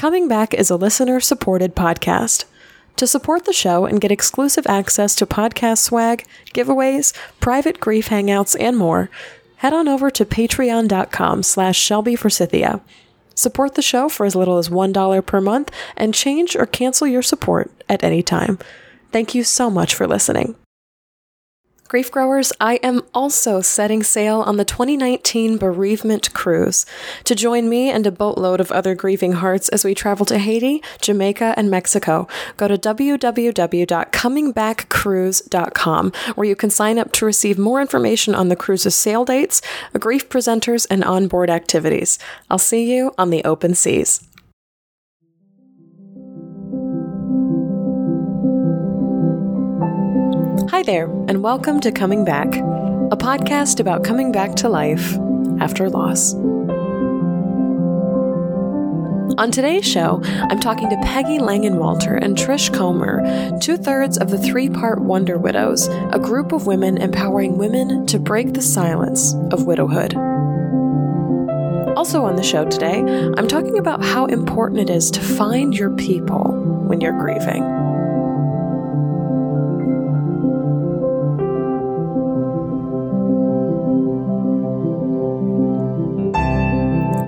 Coming Back is a listener supported podcast. To support the show and get exclusive access to podcast swag, giveaways, private grief hangouts, and more, head on over to patreon.com slash Shelby Forsythia. Support the show for as little as $1 per month and change or cancel your support at any time. Thank you so much for listening. Grief Growers, I am also setting sail on the 2019 Bereavement Cruise. To join me and a boatload of other grieving hearts as we travel to Haiti, Jamaica, and Mexico, go to www.comingbackcruise.com, where you can sign up to receive more information on the cruise's sail dates, grief presenters, and onboard activities. I'll see you on the open seas. Hi there, and welcome to Coming Back, a podcast about coming back to life after loss. On today's show, I'm talking to Peggy Langenwalter and Trish Comer, two thirds of the three part Wonder Widows, a group of women empowering women to break the silence of widowhood. Also on the show today, I'm talking about how important it is to find your people when you're grieving.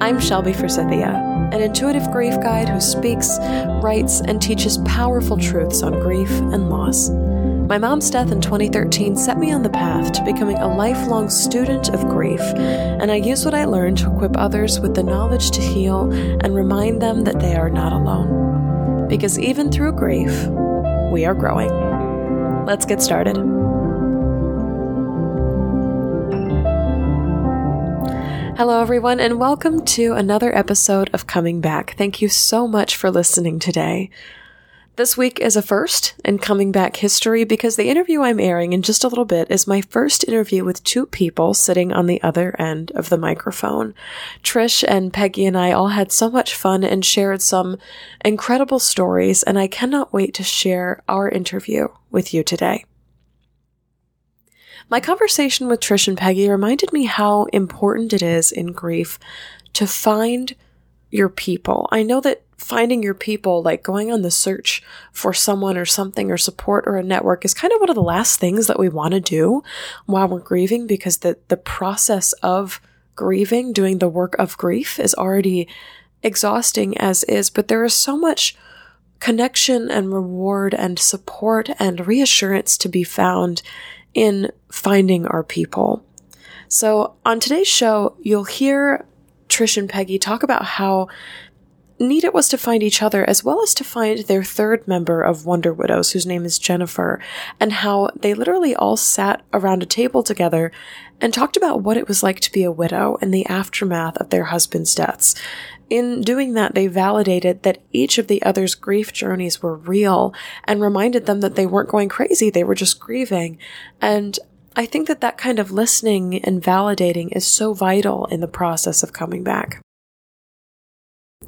I'm Shelby Forsythia, an intuitive grief guide who speaks, writes, and teaches powerful truths on grief and loss. My mom's death in 2013 set me on the path to becoming a lifelong student of grief, and I use what I learned to equip others with the knowledge to heal and remind them that they are not alone. Because even through grief, we are growing. Let's get started. Hello, everyone, and welcome to another episode of Coming Back. Thank you so much for listening today. This week is a first in Coming Back history because the interview I'm airing in just a little bit is my first interview with two people sitting on the other end of the microphone. Trish and Peggy and I all had so much fun and shared some incredible stories, and I cannot wait to share our interview with you today. My conversation with Trish and Peggy reminded me how important it is in grief to find your people. I know that finding your people, like going on the search for someone or something or support or a network is kind of one of the last things that we want to do while we're grieving because the, the process of grieving, doing the work of grief is already exhausting as is, but there is so much connection and reward and support and reassurance to be found in finding our people. So, on today's show, you'll hear Trish and Peggy talk about how neat it was to find each other as well as to find their third member of Wonder Widows, whose name is Jennifer, and how they literally all sat around a table together and talked about what it was like to be a widow and the aftermath of their husbands' deaths. In doing that, they validated that each of the other's grief journeys were real and reminded them that they weren't going crazy, they were just grieving. And I think that that kind of listening and validating is so vital in the process of coming back.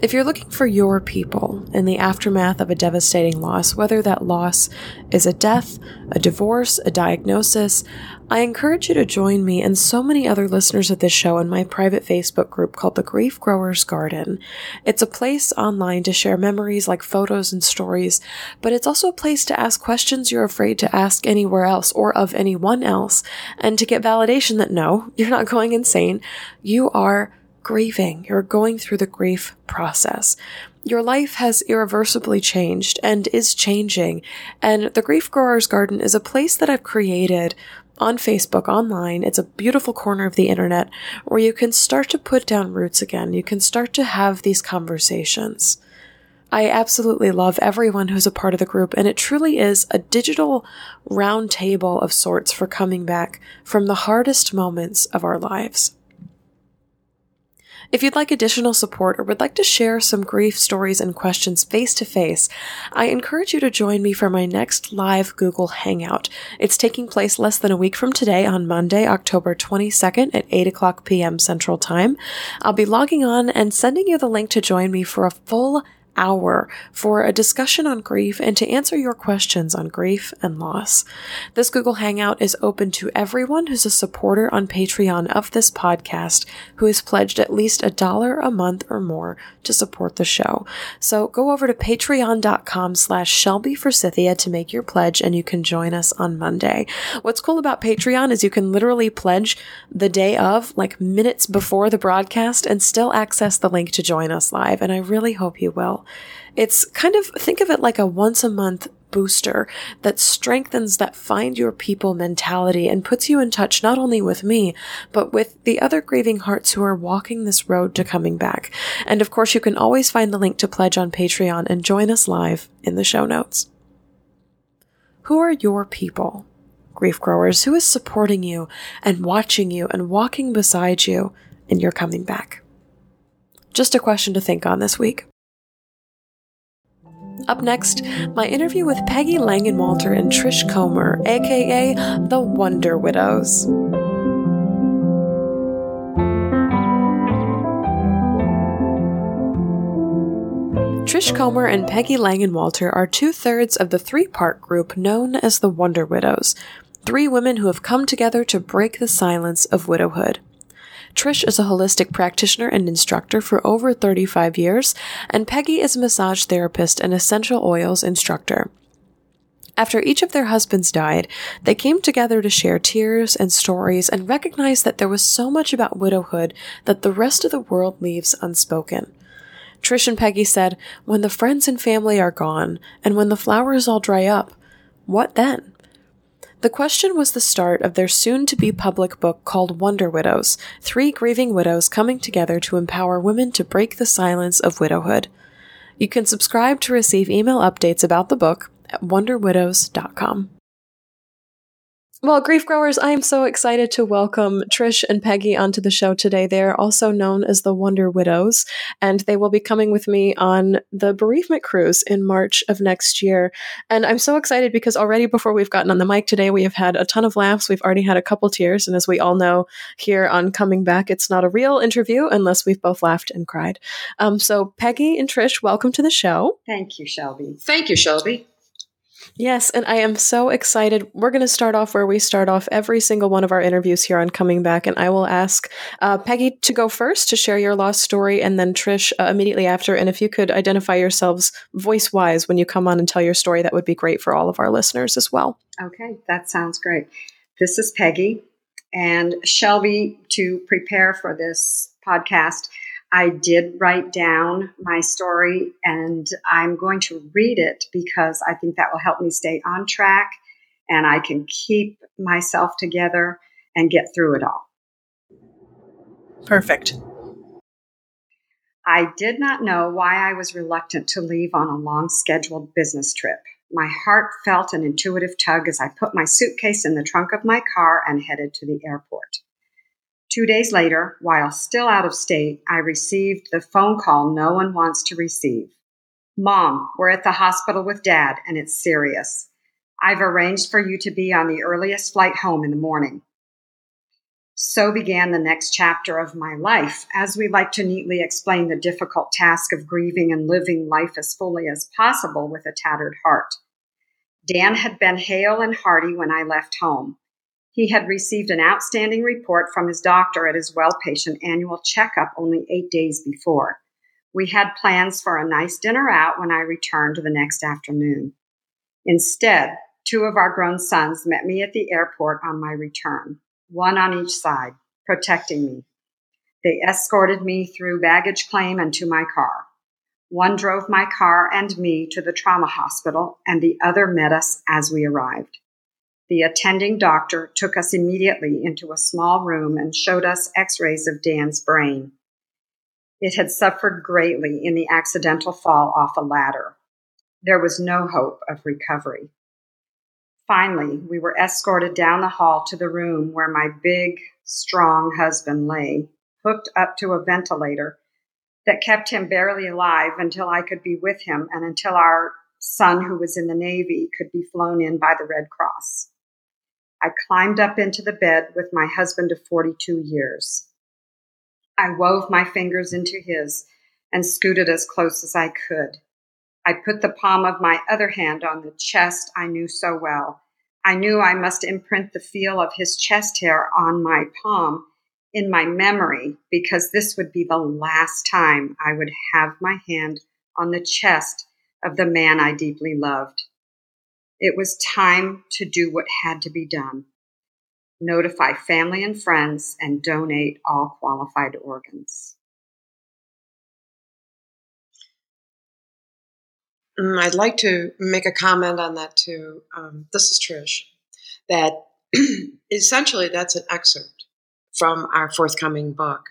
If you're looking for your people in the aftermath of a devastating loss, whether that loss is a death, a divorce, a diagnosis, I encourage you to join me and so many other listeners of this show in my private Facebook group called the Grief Growers Garden. It's a place online to share memories like photos and stories, but it's also a place to ask questions you're afraid to ask anywhere else or of anyone else, and to get validation that no, you're not going insane. You are grieving. You're going through the grief process. Your life has irreversibly changed and is changing. And the Grief Growers Garden is a place that I've created on Facebook online. It's a beautiful corner of the internet where you can start to put down roots again. You can start to have these conversations. I absolutely love everyone who's a part of the group, and it truly is a digital roundtable of sorts for coming back from the hardest moments of our lives. If you'd like additional support or would like to share some grief stories and questions face to face, I encourage you to join me for my next live Google Hangout. It's taking place less than a week from today on Monday, October 22nd at 8 o'clock p.m. Central Time. I'll be logging on and sending you the link to join me for a full hour for a discussion on grief and to answer your questions on grief and loss. This Google Hangout is open to everyone who's a supporter on Patreon of this podcast who has pledged at least a dollar a month or more to support the show. So go over to patreon.com slash Shelby Forsythia to make your pledge and you can join us on Monday. What's cool about Patreon is you can literally pledge the day of, like minutes before the broadcast and still access the link to join us live. And I really hope you will. It's kind of, think of it like a once a month booster that strengthens that find your people mentality and puts you in touch not only with me, but with the other grieving hearts who are walking this road to coming back. And of course, you can always find the link to pledge on Patreon and join us live in the show notes. Who are your people? Grief growers, who is supporting you and watching you and walking beside you in your coming back? Just a question to think on this week. Up next, my interview with Peggy Langenwalter and Trish Comer, aka the Wonder Widows. Trish Comer and Peggy Langenwalter are two thirds of the three part group known as the Wonder Widows, three women who have come together to break the silence of widowhood. Trish is a holistic practitioner and instructor for over 35 years, and Peggy is a massage therapist and essential oils instructor. After each of their husbands died, they came together to share tears and stories and recognize that there was so much about widowhood that the rest of the world leaves unspoken. Trish and Peggy said, When the friends and family are gone, and when the flowers all dry up, what then? The question was the start of their soon to be public book called Wonder Widows Three Grieving Widows Coming Together to Empower Women to Break the Silence of Widowhood. You can subscribe to receive email updates about the book at wonderwidows.com. Well, grief growers, I am so excited to welcome Trish and Peggy onto the show today. They're also known as the Wonder Widows, and they will be coming with me on the bereavement cruise in March of next year. And I'm so excited because already before we've gotten on the mic today, we have had a ton of laughs. We've already had a couple tears. And as we all know here on Coming Back, it's not a real interview unless we've both laughed and cried. Um, so, Peggy and Trish, welcome to the show. Thank you, Shelby. Thank you, Shelby. Yes, and I am so excited. We're going to start off where we start off every single one of our interviews here on Coming Back, and I will ask uh, Peggy to go first to share your lost story, and then Trish uh, immediately after. And if you could identify yourselves voice wise when you come on and tell your story, that would be great for all of our listeners as well. Okay, that sounds great. This is Peggy, and Shelby, to prepare for this podcast, I did write down my story and I'm going to read it because I think that will help me stay on track and I can keep myself together and get through it all. Perfect. I did not know why I was reluctant to leave on a long scheduled business trip. My heart felt an intuitive tug as I put my suitcase in the trunk of my car and headed to the airport. Two days later, while still out of state, I received the phone call no one wants to receive. Mom, we're at the hospital with dad and it's serious. I've arranged for you to be on the earliest flight home in the morning. So began the next chapter of my life, as we like to neatly explain the difficult task of grieving and living life as fully as possible with a tattered heart. Dan had been hale and hearty when I left home. He had received an outstanding report from his doctor at his well patient annual checkup only eight days before. We had plans for a nice dinner out when I returned the next afternoon. Instead, two of our grown sons met me at the airport on my return, one on each side, protecting me. They escorted me through baggage claim and to my car. One drove my car and me to the trauma hospital, and the other met us as we arrived. The attending doctor took us immediately into a small room and showed us x rays of Dan's brain. It had suffered greatly in the accidental fall off a ladder. There was no hope of recovery. Finally, we were escorted down the hall to the room where my big, strong husband lay, hooked up to a ventilator that kept him barely alive until I could be with him and until our son, who was in the Navy, could be flown in by the Red Cross. I climbed up into the bed with my husband of 42 years. I wove my fingers into his and scooted as close as I could. I put the palm of my other hand on the chest I knew so well. I knew I must imprint the feel of his chest hair on my palm in my memory because this would be the last time I would have my hand on the chest of the man I deeply loved. It was time to do what had to be done notify family and friends and donate all qualified organs. Mm, I'd like to make a comment on that too. Um, this is Trish. That essentially that's an excerpt from our forthcoming book,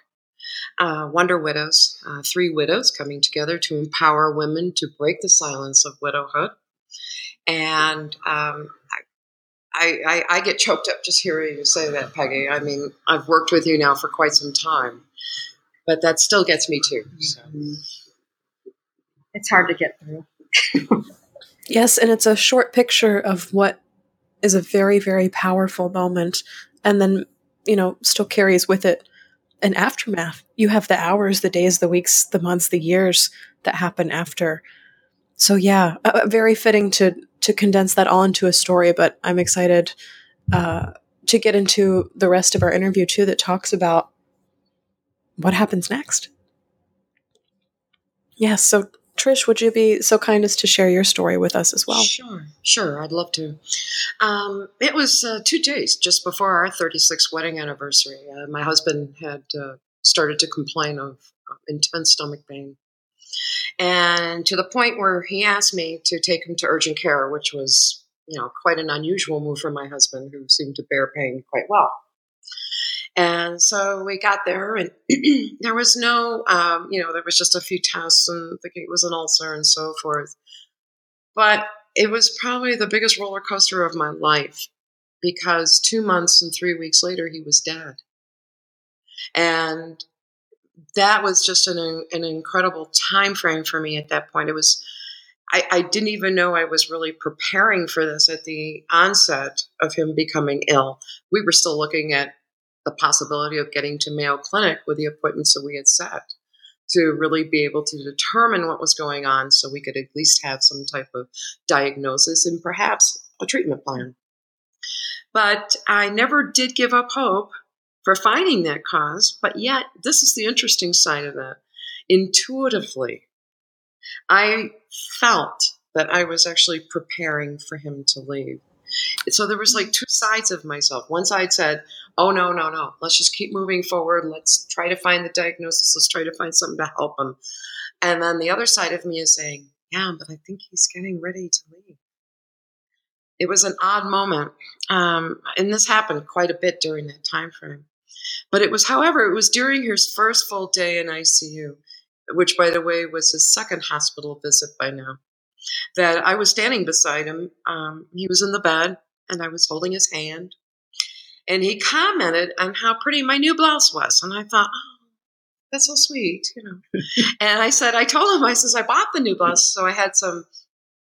uh, Wonder Widows. Uh, three widows coming together to empower women to break the silence of widowhood. And um, I, I, I get choked up just hearing you say that, Peggy. I mean, I've worked with you now for quite some time, but that still gets me too. So. It's hard to get through yes, and it's a short picture of what is a very, very powerful moment, and then, you know, still carries with it an aftermath. You have the hours, the days, the weeks, the months, the years that happen after. So yeah, uh, very fitting to to condense that all into a story. But I'm excited uh, to get into the rest of our interview too, that talks about what happens next. Yes, yeah, so Trish, would you be so kind as to share your story with us as well? Sure, sure, I'd love to. Um, it was uh, two days just before our 36th wedding anniversary. Uh, my husband had uh, started to complain of intense stomach pain. And to the point where he asked me to take him to urgent care, which was, you know, quite an unusual move for my husband, who seemed to bear pain quite well. And so we got there, and there was no, um, you know, there was just a few tests, and thinking it was an ulcer and so forth. But it was probably the biggest roller coaster of my life because two months and three weeks later, he was dead. And that was just an, an incredible time frame for me at that point. It was, I, I didn't even know I was really preparing for this at the onset of him becoming ill. We were still looking at the possibility of getting to Mayo Clinic with the appointments that we had set to really be able to determine what was going on so we could at least have some type of diagnosis and perhaps a treatment plan. But I never did give up hope for finding that cause, but yet, this is the interesting side of that. Intuitively, I felt that I was actually preparing for him to leave. So there was like two sides of myself. One side said, "Oh no, no, no. Let's just keep moving forward. Let's try to find the diagnosis. Let's try to find something to help him." And then the other side of me is saying, "Yeah, but I think he's getting ready to leave." It was an odd moment, um, and this happened quite a bit during that time frame. But it was, however, it was during his first full day in ICU, which, by the way, was his second hospital visit by now that I was standing beside him. Um, he was in the bed, and I was holding his hand. And he commented on how pretty my new blouse was. And I thought, oh, that's so sweet, you know. and I said, I told him, I says, I bought the new blouse. So I had some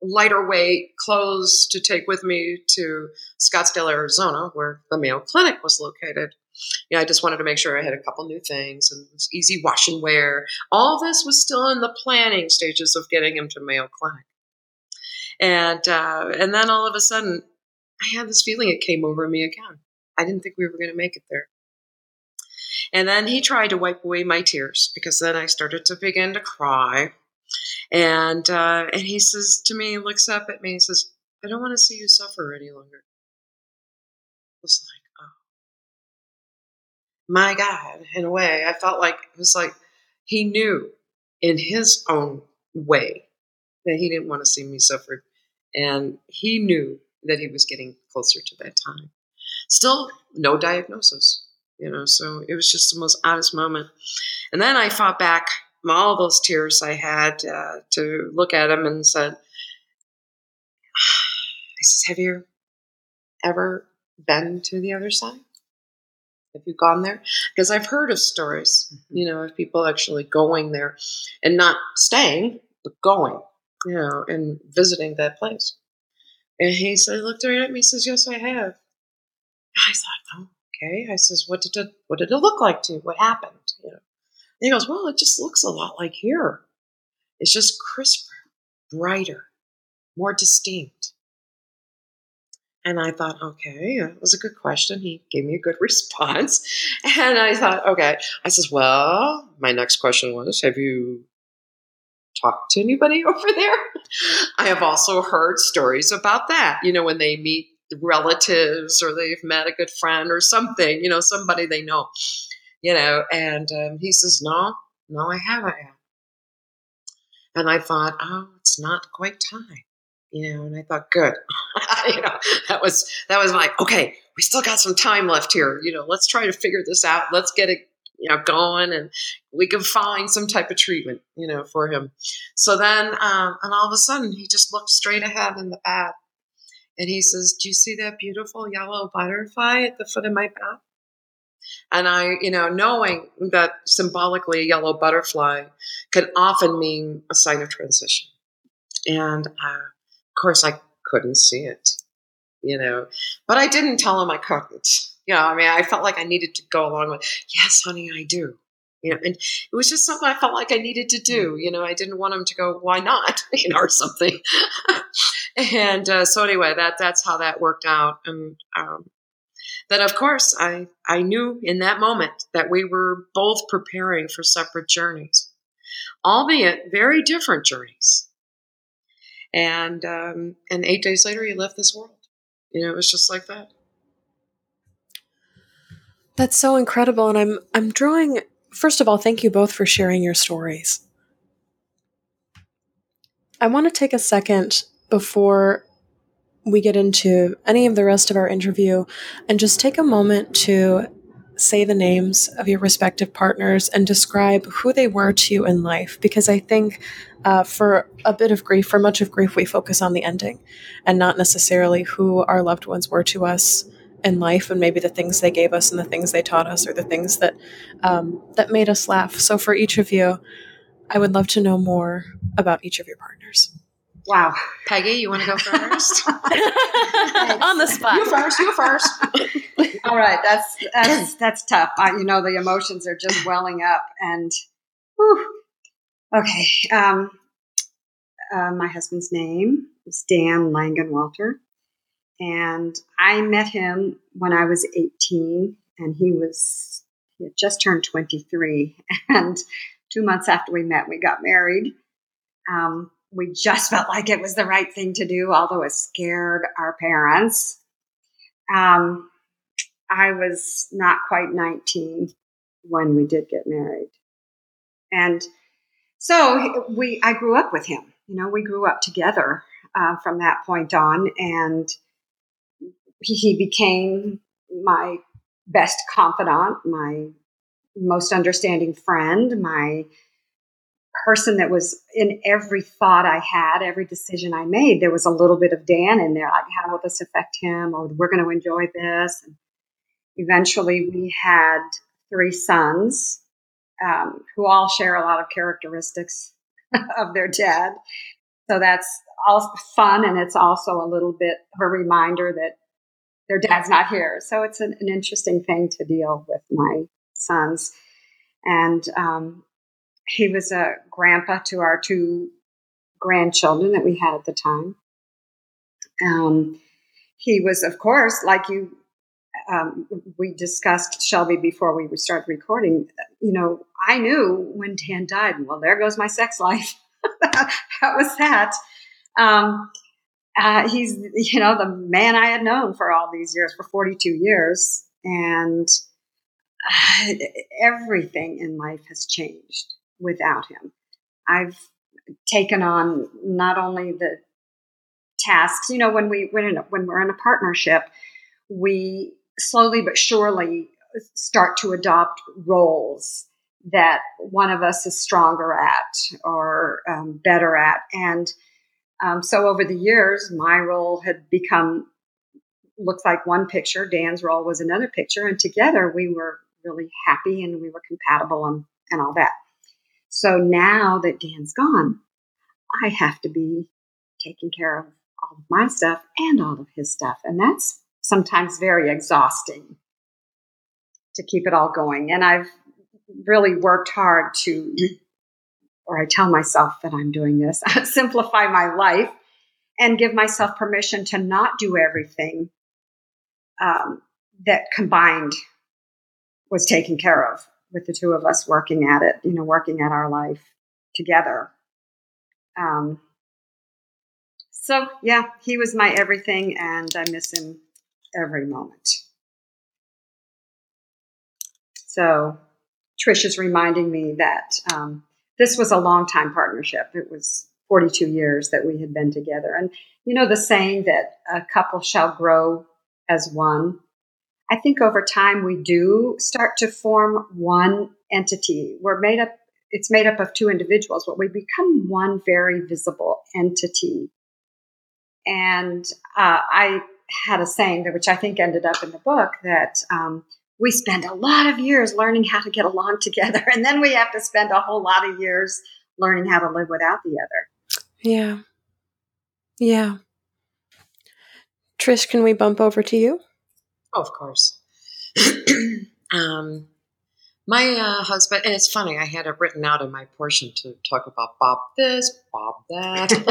lighter weight clothes to take with me to Scottsdale, Arizona, where the Mayo Clinic was located. Yeah, I just wanted to make sure I had a couple new things and easy wash and wear. All this was still in the planning stages of getting him to Mayo Clinic. And uh, and then all of a sudden, I had this feeling it came over me again. I didn't think we were going to make it there. And then he tried to wipe away my tears because then I started to begin to cry. And uh, and he says to me, looks up at me, and says, "I don't want to see you suffer any longer." I was my God! In a way, I felt like it was like he knew in his own way that he didn't want to see me suffer. And he knew that he was getting closer to that time. Still, no diagnosis, you know, so it was just the most honest moment. And then I fought back all those tears I had uh, to look at him and said, I says, Have you ever been to the other side? Have you gone there? Because I've heard of stories, mm-hmm. you know, of people actually going there and not staying, but going you know, and visiting that place. And he said, looked right at me, says, Yes, I have. I thought, oh, okay. I says, What did it what did it look like to you? What happened? You know. And he goes, Well, it just looks a lot like here. It's just crisper, brighter, more distinct. And I thought, okay, that was a good question. He gave me a good response. And I thought, okay. I says, well, my next question was, have you talked to anybody over there? I have also heard stories about that. You know, when they meet relatives or they've met a good friend or something, you know, somebody they know, you know, and um, he says, no, no, I haven't. And I thought, oh, it's not quite time you know, and I thought, good. you know, that was that was like, okay, we still got some time left here. You know, let's try to figure this out. Let's get it, you know, going, and we can find some type of treatment, you know, for him. So then, um, and all of a sudden, he just looked straight ahead in the bed, and he says, "Do you see that beautiful yellow butterfly at the foot of my bed?" And I, you know, knowing that symbolically a yellow butterfly can often mean a sign of transition. And uh, course, I couldn't see it, you know, but I didn't tell him I couldn't. You know, I mean, I felt like I needed to go along with, yes, honey, I do. You know, and it was just something I felt like I needed to do. You know, I didn't want him to go, why not? You know, or something. and uh, so anyway, that that's how that worked out. And um, then, of course, I I knew in that moment that we were both preparing for separate journeys, albeit very different journeys and um, and eight days later he left this world. You know it was just like that. That's so incredible and i'm i'm drawing first of all thank you both for sharing your stories. I want to take a second before we get into any of the rest of our interview and just take a moment to say the names of your respective partners and describe who they were to you in life. Because I think uh, for a bit of grief, for much of grief, we focus on the ending and not necessarily who our loved ones were to us in life and maybe the things they gave us and the things they taught us or the things that um, that made us laugh. So for each of you, I would love to know more about each of your partners. Wow. Peggy, you want to go first? On the spot. You first. You first. All right. That's that's that's tough. I, you know, the emotions are just welling up, and whew. okay. Um, uh, my husband's name is Dan Langenwalter, and I met him when I was 18, and he was he had just turned 23, and two months after we met, we got married. Um, we just felt like it was the right thing to do, although it scared our parents. Um, I was not quite 19 when we did get married. And so we, I grew up with him. You know, we grew up together uh, from that point on, and he became my best confidant, my most understanding friend, my person that was in every thought I had, every decision I made. There was a little bit of Dan in there, like how will this affect him, or we're going to enjoy this. And eventually, we had three sons um, who all share a lot of characteristics of their dad. So that's all fun, and it's also a little bit of a reminder that their dad's not here. So it's an, an interesting thing to deal with my sons. And um, he was a grandpa to our two grandchildren that we had at the time. Um, he was, of course, like you, um, we discussed Shelby before we started recording. You know, I knew when Dan died. Well, there goes my sex life. that was that. Um, uh, he's, you know, the man I had known for all these years, for 42 years. And uh, everything in life has changed without him. I've taken on not only the tasks, you know, when we when, in, when we're in a partnership, we slowly but surely start to adopt roles that one of us is stronger at or um, better at. And um, so over the years, my role had become looks like one picture. Dan's role was another picture, and together we were really happy and we were compatible and, and all that. So now that Dan's gone, I have to be taking care of all of my stuff and all of his stuff. And that's sometimes very exhausting to keep it all going. And I've really worked hard to or I tell myself that I'm doing this, simplify my life and give myself permission to not do everything um, that combined was taken care of with the two of us working at it, you know, working at our life together. Um, so, yeah, he was my everything, and I miss him every moment. So, Trish is reminding me that um, this was a long time partnership. It was 42 years that we had been together. And you know, the saying that a couple shall grow as one. I think over time we do start to form one entity. We're made up, it's made up of two individuals, but we become one very visible entity. And uh, I had a saying that, which I think ended up in the book, that um, we spend a lot of years learning how to get along together, and then we have to spend a whole lot of years learning how to live without the other. Yeah. Yeah. Trish, can we bump over to you? Oh, of course. um, my uh, husband, and it's funny, I had it written out in my portion to talk about Bob this, Bob that.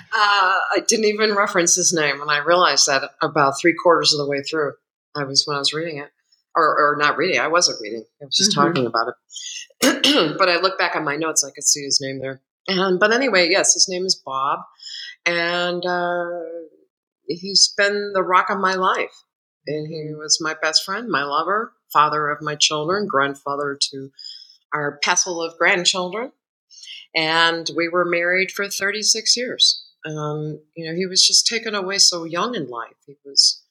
uh, I didn't even reference his name, and I realized that about three quarters of the way through. I was when I was reading it, or, or not reading. I wasn't reading. I was just mm-hmm. talking about it. but I look back on my notes, I could see his name there. And but anyway, yes, his name is Bob, and uh, he's been the rock of my life. And he was my best friend, my lover, father of my children, grandfather to our passel of grandchildren. And we were married for 36 years. Um, you know, he was just taken away so young in life. He was,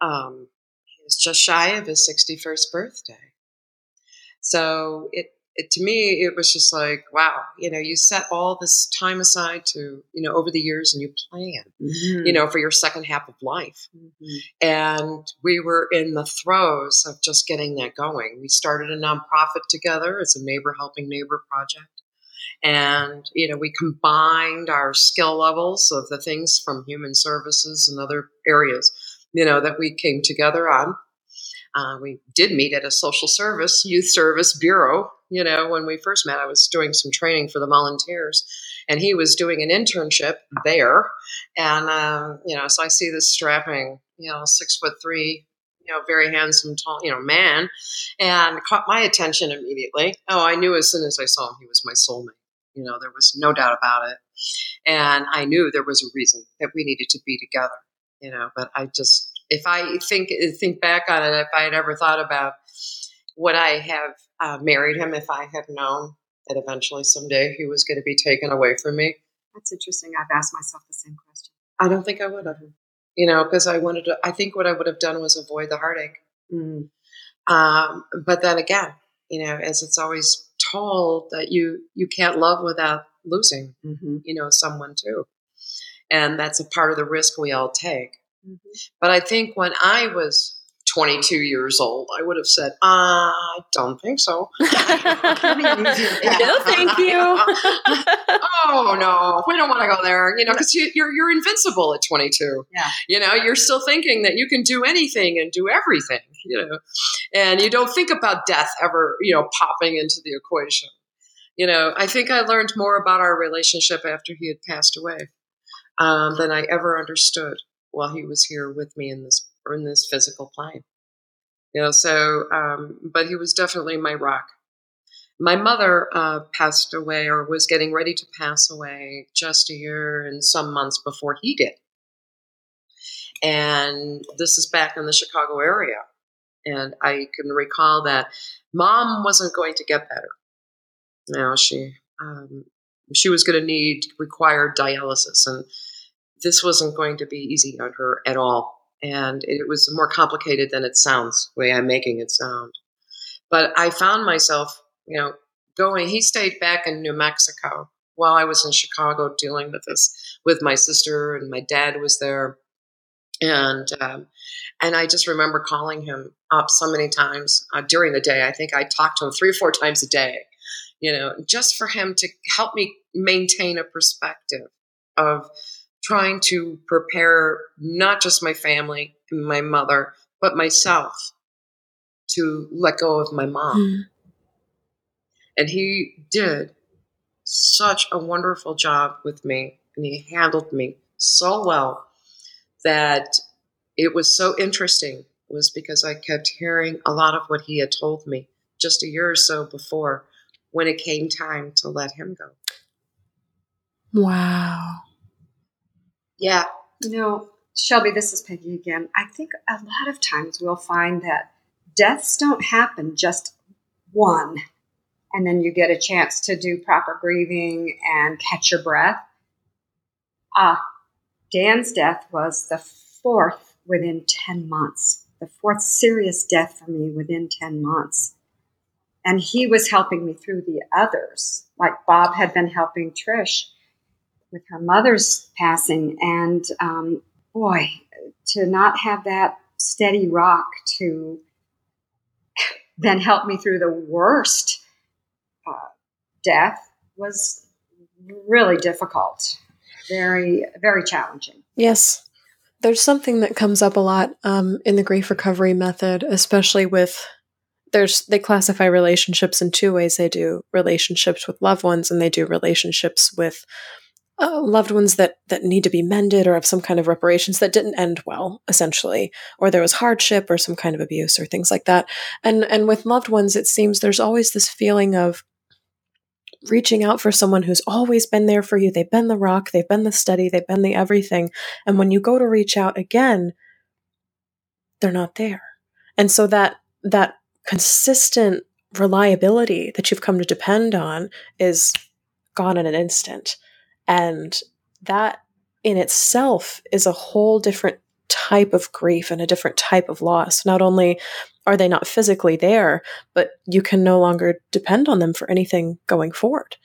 um, he was just shy of his 61st birthday. So it it, to me, it was just like, wow, you know, you set all this time aside to, you know, over the years and you plan, mm-hmm. you know, for your second half of life. Mm-hmm. And we were in the throes of just getting that going. We started a nonprofit together. It's a neighbor helping neighbor project. And, you know, we combined our skill levels of the things from human services and other areas, you know, that we came together on. Uh, we did meet at a social service, youth service bureau you know, when we first met, I was doing some training for the volunteers, and he was doing an internship there. And, uh, you know, so I see this strapping, you know, six foot three, you know, very handsome, tall, you know, man, and caught my attention immediately. Oh, I knew as soon as I saw him, he was my soulmate. You know, there was no doubt about it. And I knew there was a reason that we needed to be together, you know, but I just, if I think, think back on it, if I had ever thought about, would I have uh, married him if I had known that eventually someday he was going to be taken away from me? That's interesting. I've asked myself the same question. I don't think I would have. You know, because I wanted to, I think what I would have done was avoid the heartache. Mm. Um, but then again, you know, as it's always told that you you can't love without losing, mm-hmm. you know, someone too, and that's a part of the risk we all take. Mm-hmm. But I think when I was 22 years old, I would have said, I don't think so. no, thank you. oh, no, we don't want to go there, you know, because you, you're, you're invincible at 22. Yeah. You know, you're still thinking that you can do anything and do everything, you know, and you don't think about death ever, you know, popping into the equation. You know, I think I learned more about our relationship after he had passed away um, than I ever understood while he was here with me in this in this physical plane. You know, so um, but he was definitely my rock. My mother uh, passed away or was getting ready to pass away just a year and some months before he did. And this is back in the Chicago area. And I can recall that mom wasn't going to get better. Now she um, she was going to need required dialysis, and this wasn't going to be easy on her at all. And it was more complicated than it sounds the way i'm making it sound. But i found myself you know going he stayed back in new mexico while i was in chicago dealing with this with my sister and my dad was there. And um, and i just remember calling him up so many times uh, during the day. I think i talked to him three or four times a day you know just for him to help me maintain a perspective of trying to prepare not just my family and my mother, but myself to let go of my mom. Mm. And he did such a wonderful job with me, and he handled me so well that it was so interesting was because I kept hearing a lot of what he had told me just a year or so before when it came time to let him go. Wow. Yeah. You know, Shelby, this is Peggy again. I think a lot of times we'll find that deaths don't happen just one, and then you get a chance to do proper grieving and catch your breath. Ah, Dan's death was the fourth within 10 months, the fourth serious death for me within 10 months. And he was helping me through the others, like Bob had been helping Trish with her mother's passing. And um, boy, to not have that steady rock to then help me through the worst uh, death was really difficult, very, very challenging. Yes. There's something that comes up a lot um, in the grief recovery method, especially with there's they classify relationships in two ways. They do relationships with loved ones, and they do relationships with uh, loved ones that that need to be mended or have some kind of reparations that didn't end well essentially or there was hardship or some kind of abuse or things like that. And and with loved ones it seems there's always this feeling of reaching out for someone who's always been there for you. They've been the rock they've been the steady they've been the everything. And when you go to reach out again they're not there. And so that that consistent reliability that you've come to depend on is gone in an instant and that in itself is a whole different type of grief and a different type of loss. Not only are they not physically there, but you can no longer depend on them for anything going forward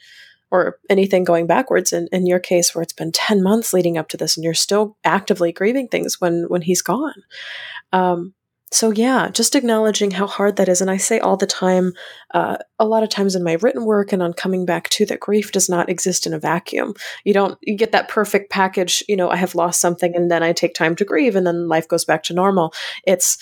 or anything going backwards. In, in your case, where it's been 10 months leading up to this and you're still actively grieving things when, when he's gone. Um, so yeah just acknowledging how hard that is and i say all the time uh, a lot of times in my written work and on coming back to that grief does not exist in a vacuum. You don't you get that perfect package you know i have lost something and then i take time to grieve and then life goes back to normal. It's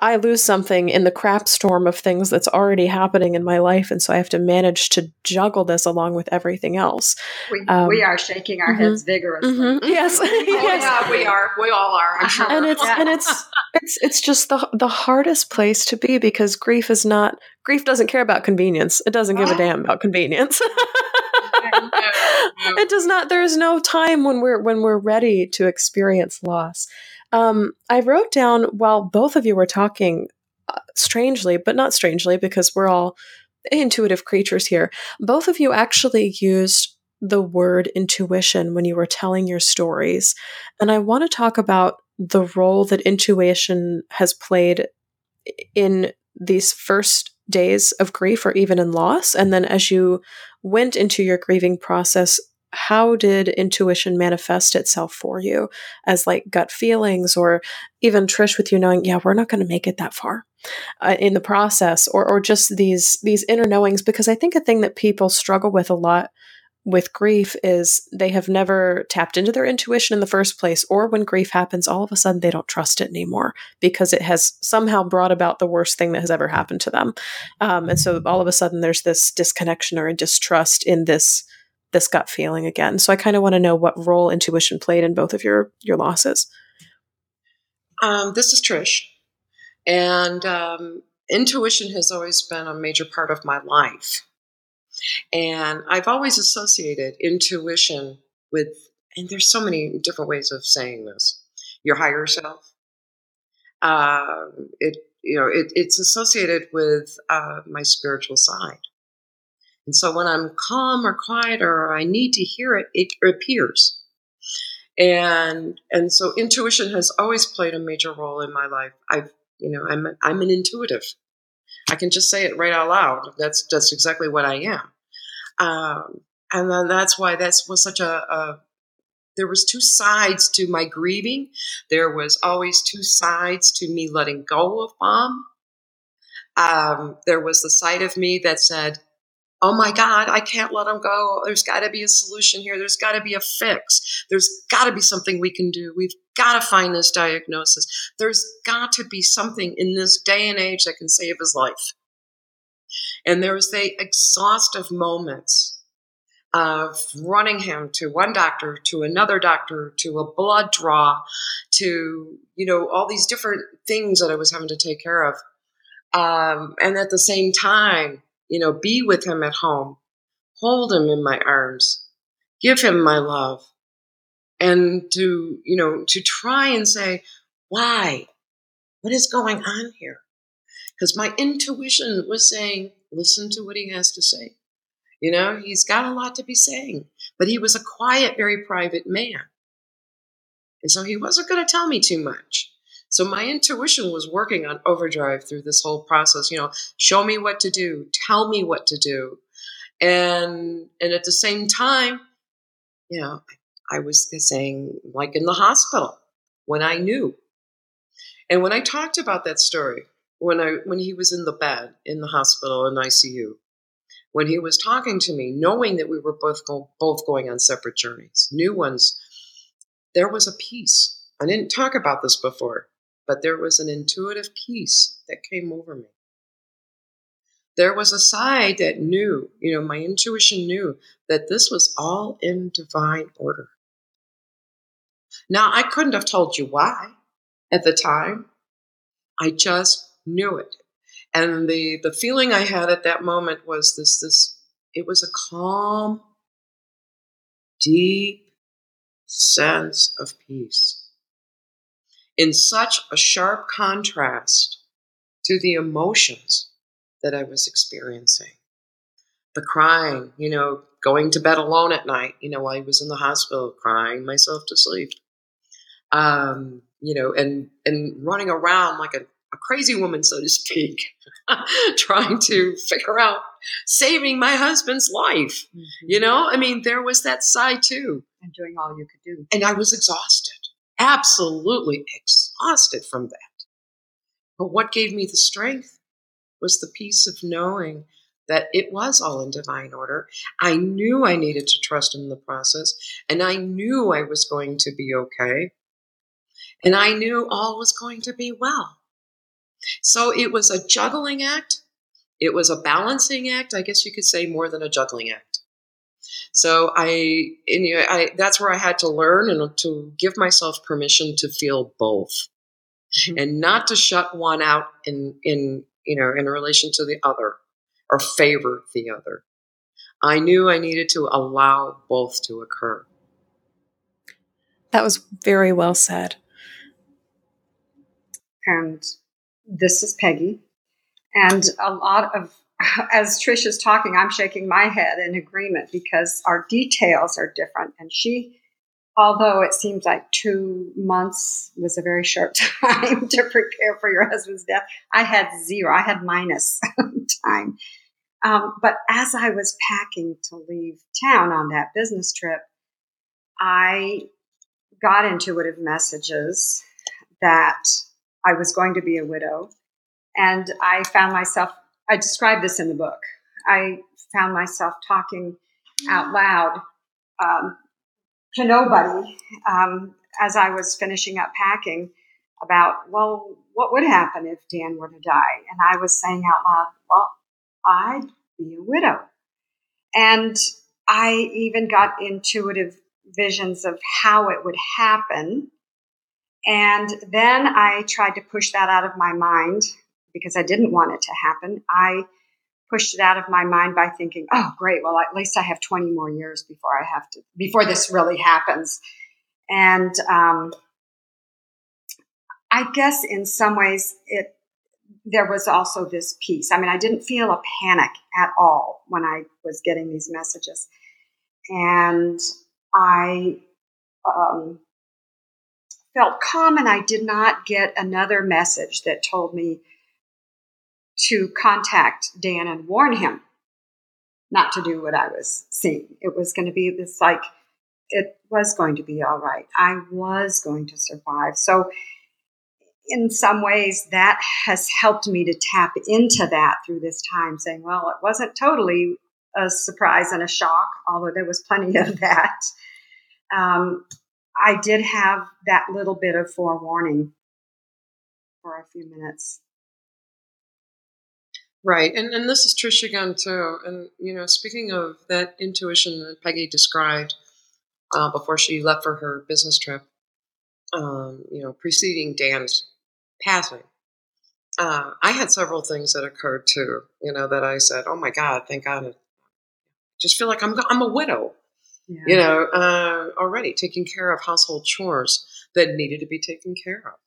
I lose something in the crap storm of things that's already happening in my life. And so I have to manage to juggle this along with everything else. We, um, we are shaking our mm-hmm, heads vigorously. Mm-hmm, yes. oh, yes. Yeah, we are. We all are. I'm sure. And it's, yeah. and it's, it's, it's just the, the hardest place to be because grief is not, grief doesn't care about convenience. It doesn't give a damn about convenience. it does not, there is no time when we're, when we're ready to experience loss. Um, I wrote down while both of you were talking, uh, strangely, but not strangely, because we're all intuitive creatures here. Both of you actually used the word intuition when you were telling your stories. And I want to talk about the role that intuition has played in these first days of grief or even in loss. And then as you went into your grieving process, how did intuition manifest itself for you as like gut feelings or even trish with you knowing yeah we're not going to make it that far uh, in the process or or just these these inner knowings? Because i think a thing that people struggle with a lot with grief is they have never tapped into their intuition in the first place or when grief happens all of a sudden they don't trust it anymore because it has somehow brought about the worst thing that has ever happened to them. Um, and so all of a sudden there's this disconnection or a distrust in this this gut feeling again. So I kind of want to know what role intuition played in both of your your losses. Um, this is Trish, and um, intuition has always been a major part of my life, and I've always associated intuition with. And there's so many different ways of saying this. Your higher self. Uh, it you know it, it's associated with uh, my spiritual side and so when I'm calm or quiet or I need to hear it, it appears. And and so intuition has always played a major role in my life. I've you know I'm I'm an intuitive. I can just say it right out loud. That's that's exactly what I am. Um, and then that's why that was such a, a there was two sides to my grieving. There was always two sides to me letting go of mom. Um, there was the side of me that said, oh my God, I can't let them go. There's got to be a solution here. There's got to be a fix. There's got to be something we can do. We've got to find this diagnosis. There's got to be something in this day and age that can save his life. And there was the exhaustive moments of running him to one doctor, to another doctor, to a blood draw, to, you know, all these different things that I was having to take care of. Um, and at the same time, you know, be with him at home, hold him in my arms, give him my love, and to, you know, to try and say, why? What is going on here? Because my intuition was saying, listen to what he has to say. You know, he's got a lot to be saying, but he was a quiet, very private man. And so he wasn't going to tell me too much. So my intuition was working on overdrive through this whole process, you know, show me what to do, tell me what to do. And and at the same time, you know, I was saying like in the hospital when I knew. And when I talked about that story, when I when he was in the bed in the hospital in ICU, when he was talking to me, knowing that we were both go, both going on separate journeys, new ones, there was a peace. I didn't talk about this before, but there was an intuitive peace that came over me. There was a side that knew, you know, my intuition knew that this was all in divine order. Now, I couldn't have told you why at the time. I just knew it. And the, the feeling I had at that moment was this, this, it was a calm, deep sense of peace in such a sharp contrast to the emotions that I was experiencing. The crying, you know, going to bed alone at night, you know, while I was in the hospital, crying myself to sleep. Um, you know, and and running around like a, a crazy woman, so to speak, trying to figure out saving my husband's life. Mm-hmm. You know, I mean, there was that side too. And doing all you could do. And I was exhausted absolutely exhausted from that. But what gave me the strength was the peace of knowing that it was all in divine order. I knew I needed to trust in the process, and I knew I was going to be okay. And I knew all was going to be well. So it was a juggling act. It was a balancing act, I guess you could say, more than a juggling act. So I, and, you know, I, that's where I had to learn and to give myself permission to feel both, mm-hmm. and not to shut one out in in you know in relation to the other or favor the other. I knew I needed to allow both to occur. That was very well said. And this is Peggy. And a lot of as Trish is talking, I'm shaking my head in agreement because our details are different. And she, although it seems like two months was a very short time to prepare for your husband's death, I had zero, I had minus time. Um, but as I was packing to leave town on that business trip, I got intuitive messages that I was going to be a widow. And I found myself I describe this in the book. I found myself talking out loud um, to nobody um, as I was finishing up packing about, well, what would happen if Dan were to die? And I was saying out loud, well, I'd be a widow. And I even got intuitive visions of how it would happen. And then I tried to push that out of my mind because I didn't want it to happen. I pushed it out of my mind by thinking, oh, great. Well, at least I have 20 more years before I have to, before this really happens. And um, I guess in some ways it, there was also this peace. I mean, I didn't feel a panic at all when I was getting these messages. And I um, felt calm, and I did not get another message that told me, to contact Dan and warn him not to do what I was seeing. It was going to be this like, it was going to be all right. I was going to survive. So, in some ways, that has helped me to tap into that through this time, saying, well, it wasn't totally a surprise and a shock, although there was plenty of that. Um, I did have that little bit of forewarning for a few minutes Right. And, and this is Trish again, too. And, you know, speaking of that intuition that Peggy described uh, before she left for her business trip, um, you know, preceding Dan's passing, uh, I had several things that occurred too, you know, that I said, oh my God, thank God. I just feel like I'm, I'm a widow, yeah. you know, uh, already taking care of household chores that needed to be taken care of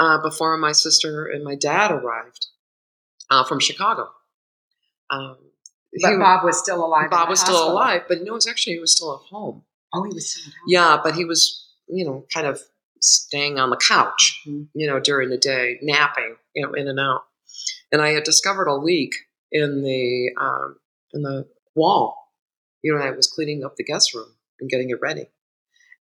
uh, before my sister and my dad arrived uh, from Chicago. Um, but he, Bob was still alive. Bob was still alive, but no, it was actually he was still at home. Oh, he was still at home. Yeah, but he was, you know, kind of staying on the couch, mm-hmm. you know, during the day, napping, you know, in and out. And I had discovered a leak in the um, in the wall. You know, I was cleaning up the guest room and getting it ready,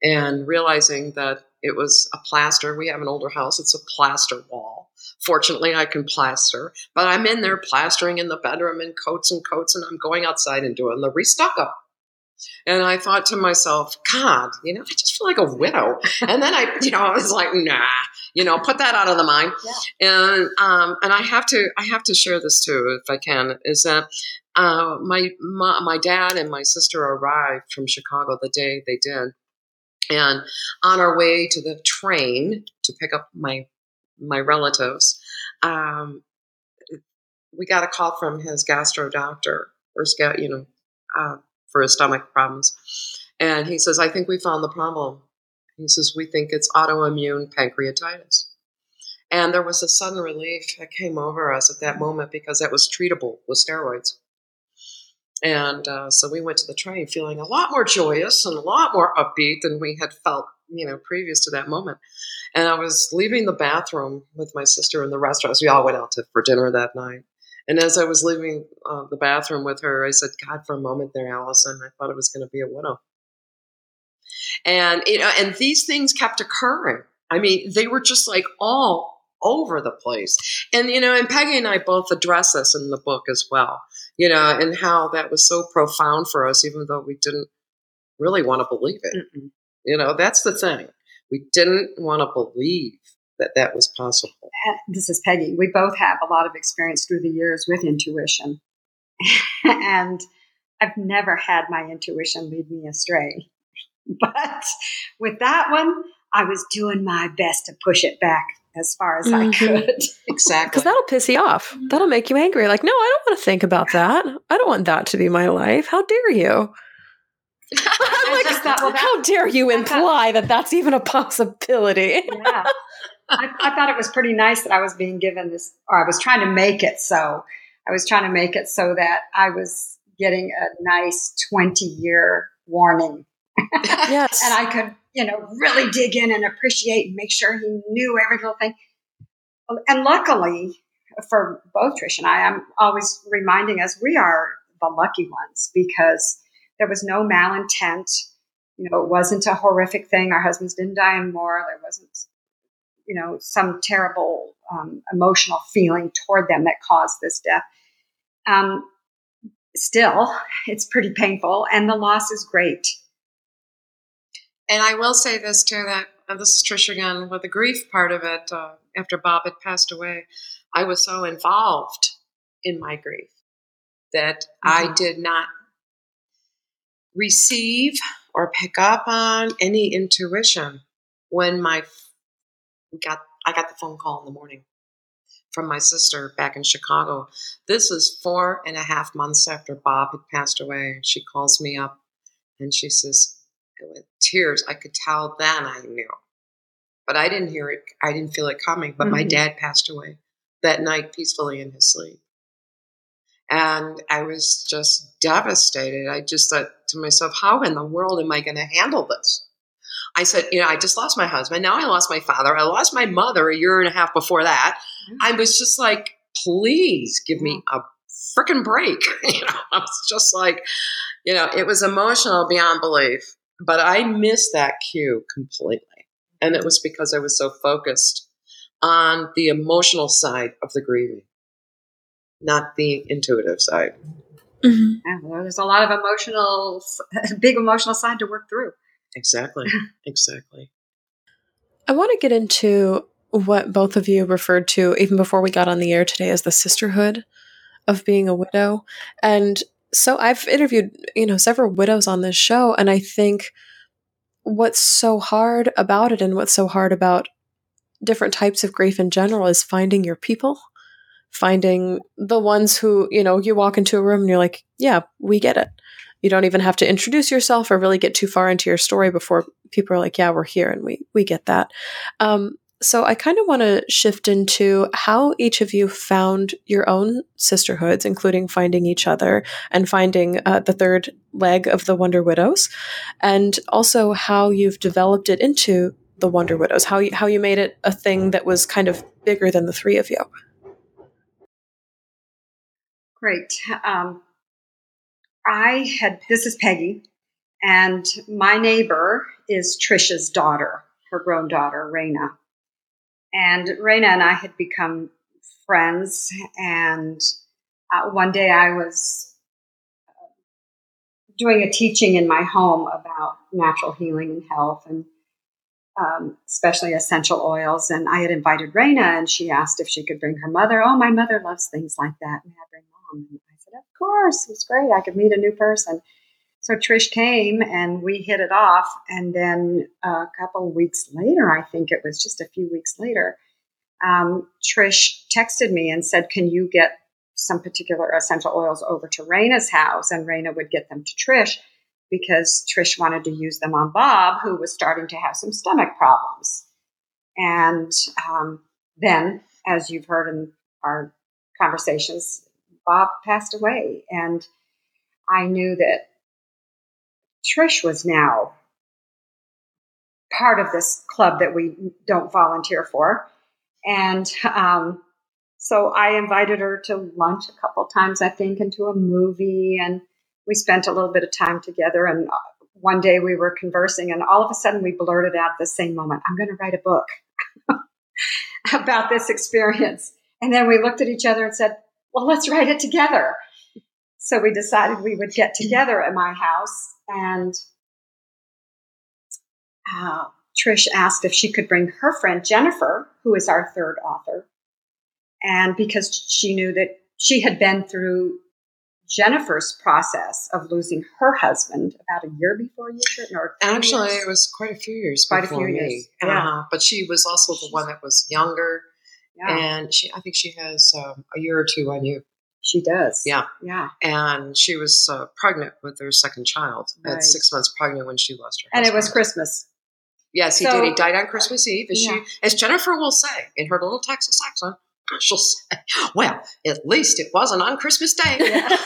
and realizing that it was a plaster. We have an older house; it's a plaster wall. Fortunately, I can plaster, but I'm in there plastering in the bedroom in coats and coats, and I'm going outside and doing the restucco. And I thought to myself, God, you know, I just feel like a widow. and then I, you know, I was like, nah, you know, put that out of the mind. Yeah. And um, and I have to, I have to share this too, if I can, is that uh, my, my my dad and my sister arrived from Chicago the day they did, and on our way to the train to pick up my my relatives, um, we got a call from his gastro doctor, or you know, uh, for his stomach problems, and he says, "I think we found the problem." He says, "We think it's autoimmune pancreatitis." And there was a sudden relief that came over us at that moment because that was treatable with steroids. And uh, so we went to the train feeling a lot more joyous and a lot more upbeat than we had felt, you know, previous to that moment. And I was leaving the bathroom with my sister in the restaurant. So we all went out to, for dinner that night. And as I was leaving uh, the bathroom with her, I said, God, for a moment there, Allison, I thought it was going to be a widow. And, you know, and these things kept occurring. I mean, they were just like all over the place. And, you know, and Peggy and I both address this in the book as well, you know, and how that was so profound for us, even though we didn't really want to believe it. Mm-mm. You know, that's the thing. We didn't want to believe that that was possible. This is Peggy. We both have a lot of experience through the years with intuition. and I've never had my intuition lead me astray. But with that one, I was doing my best to push it back as far as mm-hmm. I could. exactly. Because that'll piss you off. That'll make you angry. Like, no, I don't want to think about that. I don't want that to be my life. How dare you? Like, thought, well, how dare you imply thought, that that's even a possibility? yeah. I, I, thought it was pretty nice that I was being given this, or I was trying to make it so. I was trying to make it so that I was getting a nice 20 year warning. yes. and I could you know, really dig in and appreciate and make sure he knew every little thing. And luckily for both Trish and I, I'm always reminding us we are the lucky ones because there was no malintent. You know, it wasn't a horrific thing. Our husbands didn't die in war. There wasn't, you know, some terrible um, emotional feeling toward them that caused this death. Um, still, it's pretty painful, and the loss is great. And I will say this too that this is Trish again with the grief part of it. Uh, after Bob had passed away, I was so involved in my grief that mm-hmm. I did not receive or pick up on any intuition when my got I got the phone call in the morning from my sister back in Chicago. This is four and a half months after Bob had passed away. She calls me up and she says, with tears. I could tell then I knew. But I didn't hear it. I didn't feel it coming. But mm-hmm. my dad passed away that night peacefully in his sleep. And I was just devastated. I just thought to myself, how in the world am I going to handle this? I said, you know, I just lost my husband. Now I lost my father. I lost my mother a year and a half before that. Mm-hmm. I was just like, please give me a freaking break. you know, I was just like, you know, it was emotional beyond belief. But I missed that cue completely. And it was because I was so focused on the emotional side of the grieving, not the intuitive side. Mm-hmm. Yeah, well, there's a lot of emotional, big emotional side to work through. Exactly. exactly. I want to get into what both of you referred to even before we got on the air today as the sisterhood of being a widow. And so I've interviewed, you know, several widows on this show. And I think what's so hard about it and what's so hard about different types of grief in general is finding your people, finding the ones who, you know, you walk into a room and you're like, yeah, we get it. You don't even have to introduce yourself or really get too far into your story before people are like, yeah, we're here and we, we get that. Um, so I kind of want to shift into how each of you found your own sisterhoods, including finding each other and finding uh, the third leg of the Wonder Widows, and also how you've developed it into the Wonder Widows, how you, how you made it a thing that was kind of bigger than the three of you. Great. Um, I had, this is Peggy, and my neighbor is Trisha's daughter, her grown daughter, Raina. And Raina and I had become friends. And uh, one day I was uh, doing a teaching in my home about natural healing and health and um, especially essential oils. And I had invited Raina and she asked if she could bring her mother. Oh, my mother loves things like that. May I bring mom? I said, Of course. It was great. I could meet a new person. So Trish came and we hit it off. And then a couple weeks later, I think it was just a few weeks later, um, Trish texted me and said, Can you get some particular essential oils over to Raina's house? And Raina would get them to Trish because Trish wanted to use them on Bob, who was starting to have some stomach problems. And um, then, as you've heard in our conversations, Bob passed away. And I knew that Trish was now part of this club that we don't volunteer for. And um, so I invited her to lunch a couple times, I think, and to a movie. And we spent a little bit of time together. And uh, one day we were conversing, and all of a sudden we blurted out the same moment I'm going to write a book about this experience. And then we looked at each other and said, Well, let's write it together. So we decided we would get together at my house and uh, Trish asked if she could bring her friend Jennifer, who is our third author. And because she knew that she had been through Jennifer's process of losing her husband about a year before you did, or actually, years? it was quite a few years. Quite a few me. years. Yeah. Uh, but she was also the one that was younger, yeah. and she, I think, she has um, a year or two on you. She does. Yeah. Yeah. And she was uh, pregnant with her second child Right. at six months pregnant when she lost her husband. And it was. Christmas. Yes, he So- did. He died on Christmas Eve. As, Yeah. she, as Jennifer will say in her little Texas accent, she'll say, Well, at least it wasn't on Christmas Day. Yeah.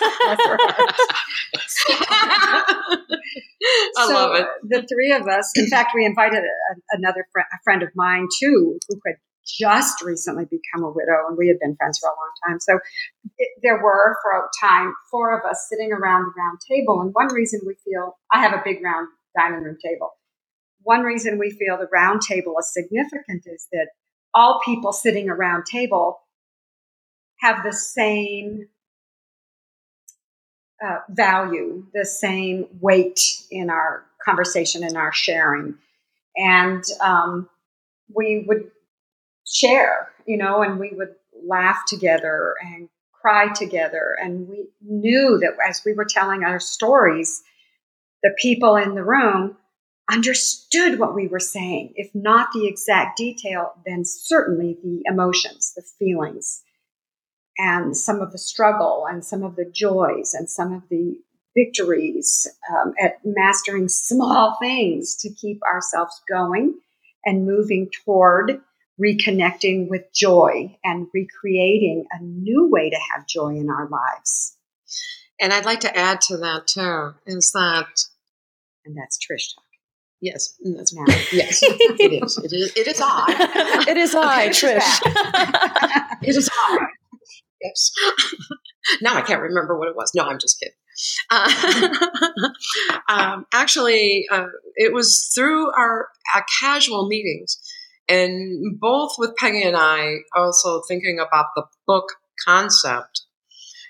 I so love it. The three of us, in fact, we invited a, another fr- a friend of mine too, who had just recently become a widow, and we had been friends for a long time. So it, there were, for a time, four of us sitting around the round table. And one reason we feel I have a big round dining room table. One reason we feel the round table is significant is that all people sitting around table have the same uh, value, the same weight in our conversation and our sharing. And um, we would share, you know, and we would laugh together and cry together. And we knew that as we were telling our stories, the people in the room understood what we were saying. If not the exact detail, then certainly the emotions, the feelings and some of the struggle and some of the joys and some of the victories um, at mastering small things to keep ourselves going and moving toward reconnecting with joy and recreating a new way to have joy in our lives. And I'd like to add to that, too, is that, And that's Trish talking yes, that's now. Yes, it is. It is. It is I. it is I, Trish is Trish. It is I. Yes. now I can't remember what it was. No, I'm just kidding. Uh, um, actually, uh, it was through our, our casual meetings, and both with Peggy and I also thinking about the book concept.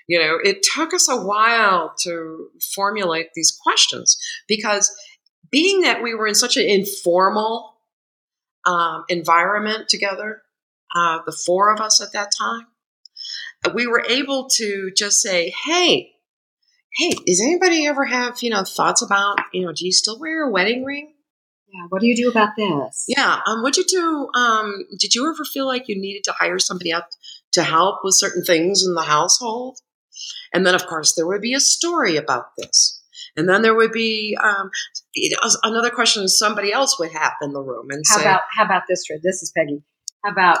You know, it took us a while to formulate these questions because being that we were in such an informal um, environment together, uh, the four of us at that time, we were able to just say, hey, hey, does anybody ever have, you know, thoughts about, you know, do you still wear a wedding ring? Yeah. What do you do about this? Yeah. Um, what'd you do? Um, did you ever feel like you needed to hire somebody out to help with certain things in the household? And then, of course, there would be a story about this. And then there would be um, another question somebody else would have in the room and how say, about how about this? This is Peggy. How about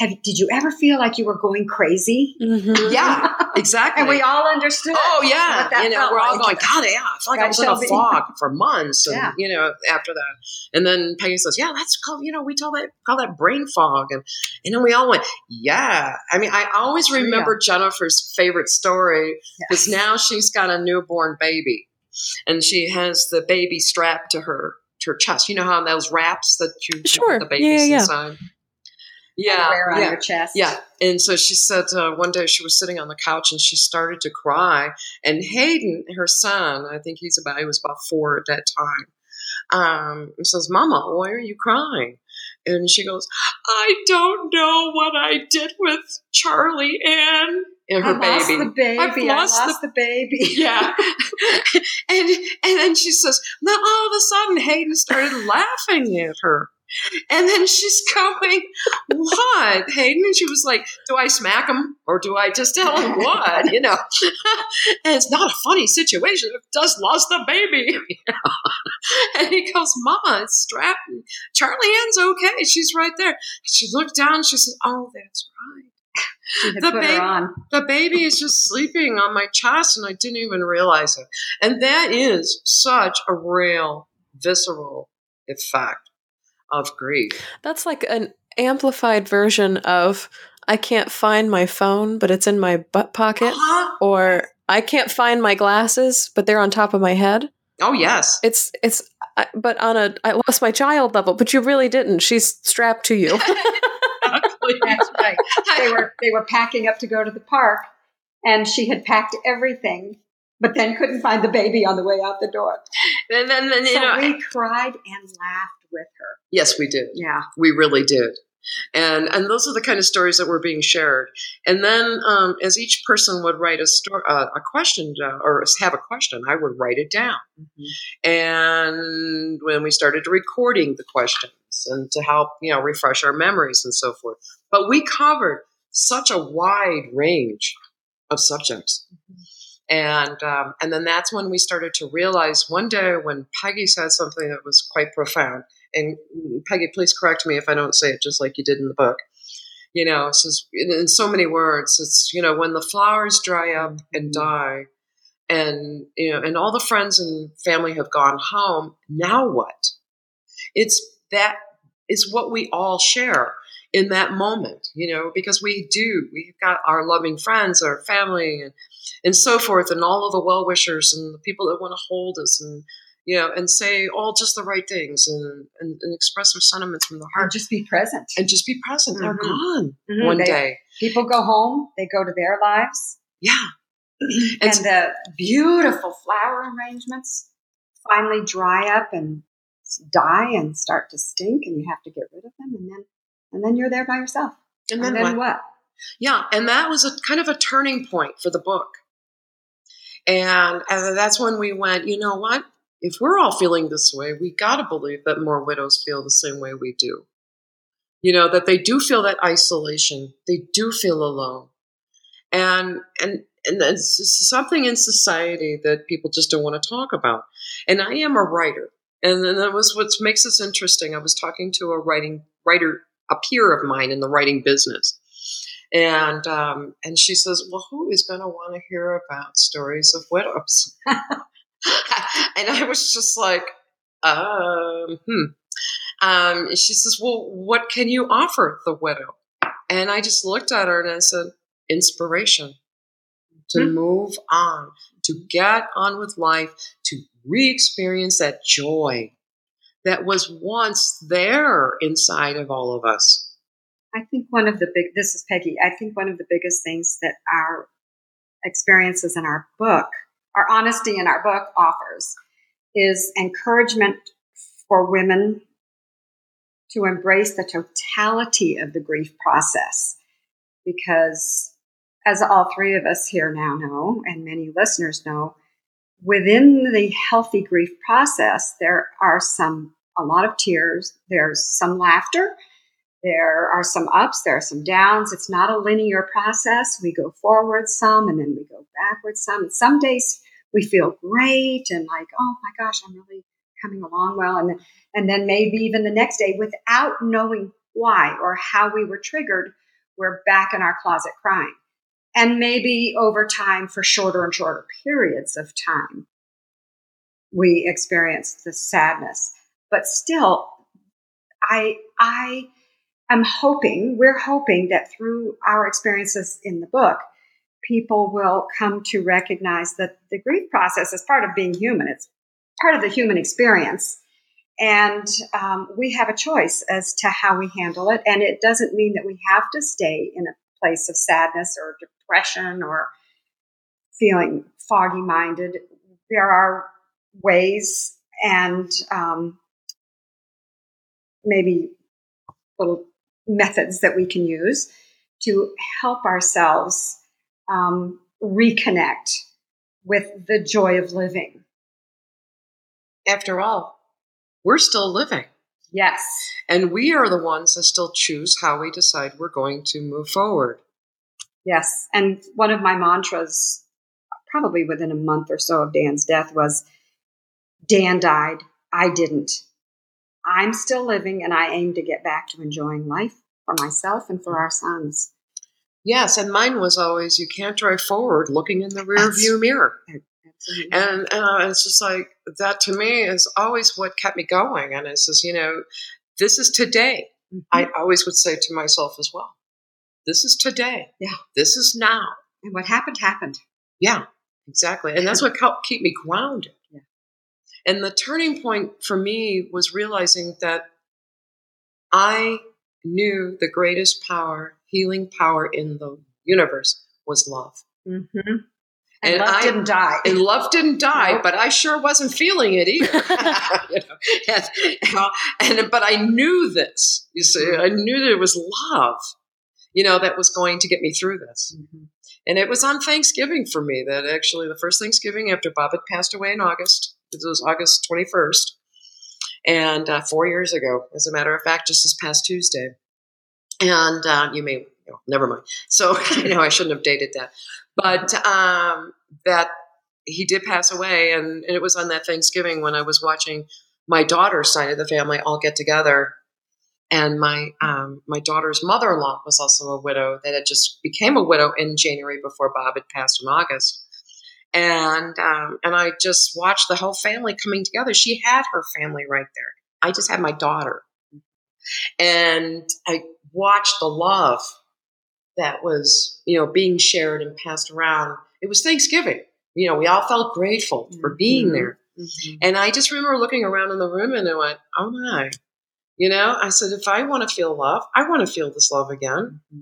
have did you ever feel like you were going crazy? Mhm. Yeah, exactly. and we all understood. Oh yeah, what that you know, felt we're all like. going. God, yeah, I feel like I Right, was in a fog for months, and Yeah. you know, after that, and then Peggy says, "Yeah, that's called, you know, we call that call that brain fog," and and then we all went, "Yeah." I mean, I always remember Jennifer's favorite story because now she's got a newborn baby, and she has the baby strapped to her to her chest. You know how those wraps that you you put Sure. the Yeah, babies yeah, yeah. inside. Yeah, wear on yeah. your chest. Yeah. And so she said uh, one day she was sitting on the couch and she started to cry. And Hayden, her son, I think he's about, he was about four at that time, um, says, Mama, why are you crying? And she goes, I don't know what I did with Charlie Ann and her I lost baby. the baby. I've I lost lost the, baby. yeah. and and then she says, then all of a sudden Hayden started laughing at her. And then she's going, What, Hayden? And she was like, Do I smack him or do I just tell him what? You know. and it's not a funny situation. I've just lost the baby. You know? and he goes, Mama, it's strapped. Charlie Ann's okay. She's right there. She looked down, she said, Oh, that's right The baby- the baby is just sleeping on my chest and I didn't even realize it. And that is such a real visceral effect of grief. That's like an amplified version of I can't find my phone, but it's in my butt pocket, Uh-huh. or I can't find my glasses, but they're on top of my head. Oh, yes. It's it's but on a I lost my child level, but you really didn't. She's strapped to you. That's right. They were they were packing up to go to the park, and she had packed everything, but then couldn't find the baby on the way out the door. and then, then you So know, we cried and laughed with her. yes, we did. Yeah. We really did. And and those are the kind of stories that were being shared. And then um, as each person would write a story, uh, a question or have a question, I would write it down. And when we started recording the questions and to help, you know, refresh our memories and so forth. But we covered such a wide range of subjects. And um, and then that's when we started to realize one day when Peggy said something that was quite profound. And Peggy, please correct me if I don't say it just like you did in the book. You know, it says in, in so many words. It's you know when the flowers dry up and mm-hmm. die, and you know, and all the friends and family have gone home. Now what? It's that is what we all share in that moment. You know, because we do. We've got our loving friends, our family, and and so forth, and all of the well wishers and the people that want to hold us and you know and say all just the right things and, and, and express their sentiments from the heart just be present. and just be present. They're Mhm. gone Mhm. one They- day. People go home, they go to their lives, Yeah. and, And, the beautiful flower arrangements finally dry up and die and start to stink, and you have to get rid of them, and then and then you're there by yourself. and then, what? what? Yeah, and that was a kind of a turning point for the book. And uh, that's when we went, you know what? If we're all feeling this way, we got to believe that more widows feel the same way we do. You know, that they do feel that isolation. They do feel alone. And and and it's something in society that people just don't want to talk about. And I am a writer. And then that was what makes this interesting. I was talking to a writing writer, a peer of mine in the writing business and um, and she says, "Well, who is going to want to hear about stories of widows?" and I was just like, um, "Hmm." Um, and she says, "Well, what can you offer the widow?" And I just looked at her and I said, "Inspiration to Hmm. move on, to get on with life, to re-experience that joy that was once there inside of all of us." I think one of the big, this is Peggy, I think one of the biggest things that our experiences in our book, our honesty in our book offers, is encouragement for women to embrace the totality of the grief process. Because as all three of us here now know, and many listeners know, within the healthy grief process, there are some, a lot of tears, there's some laughter, there are some ups, there are some downs. It's not a linear process. We go forward some and then we go backwards some. And some days we feel great and like, oh my gosh, I'm really coming along well. And then, and then maybe even the next day, without knowing why or how we were triggered, we're back in our closet crying. And maybe over time, for shorter and shorter periods of time, we experience the sadness. But still, I, I am hoping, we're hoping that through our experiences in the book, people will come to recognize that the grief process is part of being human. It's part of the human experience. And um, we have a choice as to how we handle it. And it doesn't mean that we have to stay in a place of sadness or depression or feeling foggy minded. There are ways and um, maybe little methods that we can use to help ourselves um, reconnect with the joy of living. After all, we're still living. Yes. And we are the ones that still choose how we decide we're going to move forward. Yes. And one of my mantras, probably within a month or so of Dan's death, was Dan died. I didn't. I'm still living and I aim to get back to enjoying life for myself and for our sons. Yes, and mine was always you can't drive forward looking in the rear That's, view mirror. Absolutely. And uh, it's just like that to me is always what kept me going. And it says, you know, this is today. Mm-hmm. I always would say to myself as well, this is today. Yeah. This is now. And what happened, happened. Yeah, exactly. And that's what helped keep me grounded. And the turning point for me was realizing that I knew the greatest power, healing power in the universe was love. Mm-hmm. And, and, love I, didn't die. And love didn't die, nope. but I sure wasn't feeling it either. you know, and, and, but I knew this. You see, I knew that it was love, you know, that was going to get me through this. Mm-hmm. And it was on Thanksgiving for me that actually the first Thanksgiving after Bob had passed away in August. It was August twenty first, and uh, four years ago, as a matter of fact, just this past Tuesday. And uh, you may, never mind. So you know, I shouldn't have dated that, but um, that he did pass away, and, and it was on that Thanksgiving when I was watching my daughter's side of the family all get together and my um, my daughter's mother-in-law was also a widow that had just became a widow in January before Bob had passed in August and um, and I just watched the whole family coming together. She had her family right there. I just had my daughter, and I watched the love that was you know being shared and passed around. It was Thanksgiving. You know, we all felt grateful for being mm-hmm. there. Mm-hmm. And I just remember looking around in the room and I went, "Oh my." You know, I said, if I want to feel love, I want to feel this love again. Mm-hmm.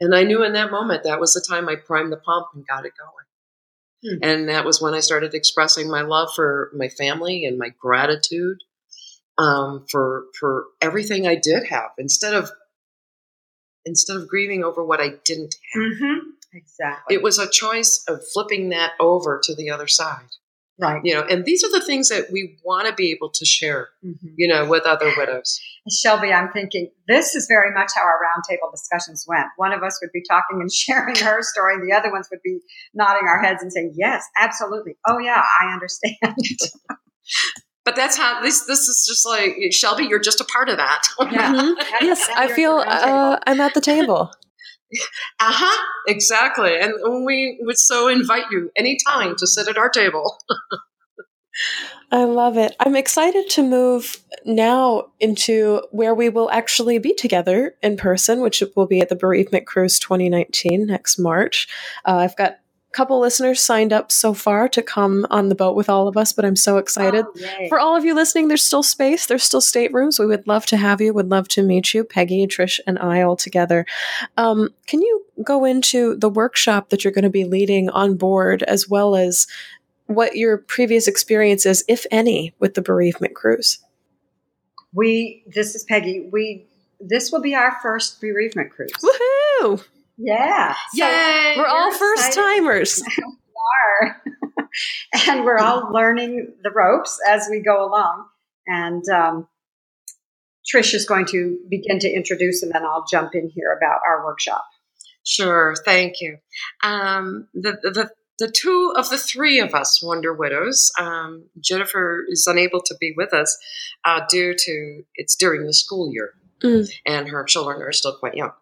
And I knew in that moment that was the time I primed the pump and got it going. Hmm. And that was when I started expressing my love for my family and my gratitude um, for for everything I did have instead of instead of grieving over what I didn't have. Mm-hmm. Exactly. It was a choice of flipping that over to the other side. Right. You know, and these are the things that we want to be able to share, mm-hmm. you know, with other widows. Shelby, I'm thinking this is very much how our roundtable discussions went. One of us would be talking and sharing her story, and the other ones would be nodding our heads and saying, Yes, absolutely. Oh, yeah, I understand. but that's how this this is just like Shelby, you're just a part of that. Yeah. Mm-hmm. Yes, I feel uh, I'm at the table. uh-huh exactly and we would so invite you anytime to sit at our table I love it. I'm excited to move now into where we will actually be together in person, which will be at the Bereavement Cruise 2019 next March. Uh, I've got couple listeners signed up so far to come on the boat with all of us, but I'm so excited. Oh, For all of you listening, there's still space. There's still staterooms. We would love to have you. Would love to meet you, Peggy, Trish, and I all together. Um, can you go into the workshop that you're going to be leading on board, as well as what your previous experience is, if any, with the bereavement cruise? We. This is Peggy. We. This will be our first bereavement cruise. Woohoo! Yeah. Yay! We're all first timers. we are. and we're all learning the ropes as we go along. And um, Trish is going to begin to introduce, and then I'll jump in here about our workshop. Sure, thank you. Um, the, the the two of the three of us Wonder Widows, um, Jennifer is unable to be with us uh, due to it's during the school year, Mm. and her children are still quite young.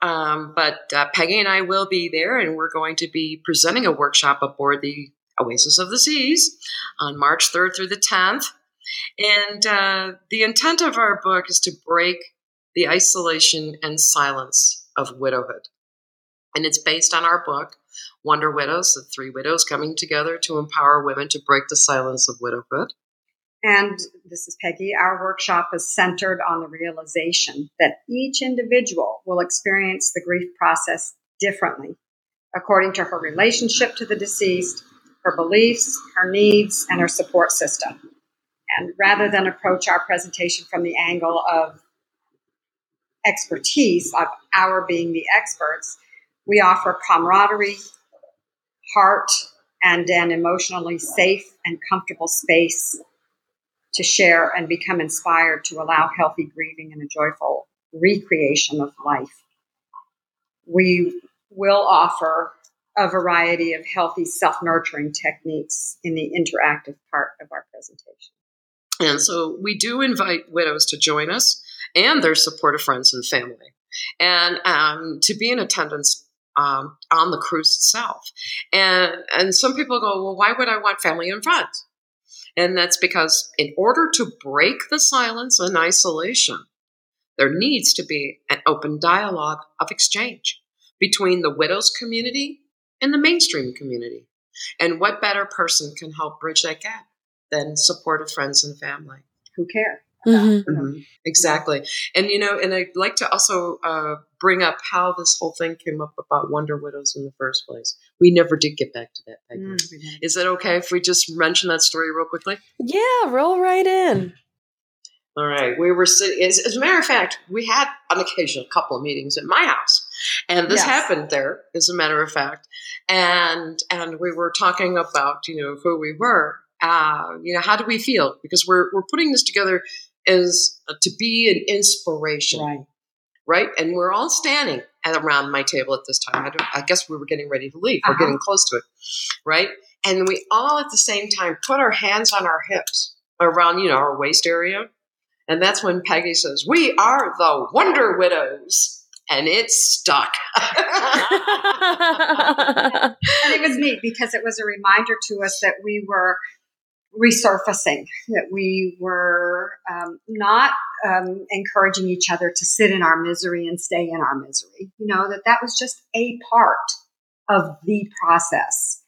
Um, but uh, Peggy and I will be there, and we're going to be presenting a workshop aboard the Oasis of the Seas on March 3rd through the 10th. And uh, the intent of our book is to break the isolation and silence of widowhood. And it's based on our book, Wonder Widows, the three widows coming together to empower women to break the silence of widowhood. And this is Peggy. Our workshop is centered on the realization that each individual will experience the grief process differently according to her relationship to the deceased, her beliefs, her needs, and her support system. And rather than approach our presentation from the angle of expertise, of our being the experts, we offer camaraderie, heart, and an emotionally safe and comfortable space to share and become inspired to allow healthy grieving and a joyful recreation of life. We will offer a variety of healthy self nurturing techniques in the interactive part of our presentation. And so we do invite widows to join us and their supportive friends and family, and um, to be in attendance um, on the cruise itself. And and some people go, well, why would I want family and friends? And that's because in order to break the silence and isolation, there needs to be an open dialogue of exchange between the widows community and the mainstream community. And what better person can help bridge that gap than supportive friends and family? Who care? Mhm. Mhm. Exactly. And, you know, and I'd like to also uh, bring up how this whole thing came up about Wonder Widows in the first place. We never did get back to that, Peggy. Mm. Is it okay if we just mention that story real quickly? Yeah, roll right in. All right. We were sitting, as, as a matter of fact, we had on occasion a couple of meetings at my house. And this Yes. happened there, as a matter of fact. And and we were talking about, you know, who we were. Uh, you know, how do we feel? Because we're we're putting this together as uh, to be an inspiration, Right. right? And we're all standing at around my table at this time. I, don't, I guess we were getting ready to leave. We're Uh-huh. getting close to it, right? And we all at the same time put our hands on our hips around, you know, our waist area. And that's when Peggy says, "We are the Wonder Widows," and it stuck. And it was neat because it was a reminder to us that we were resurfacing, that we were um, not um, encouraging each other to sit in our misery and stay in our misery. You know, that that was just a part of the process.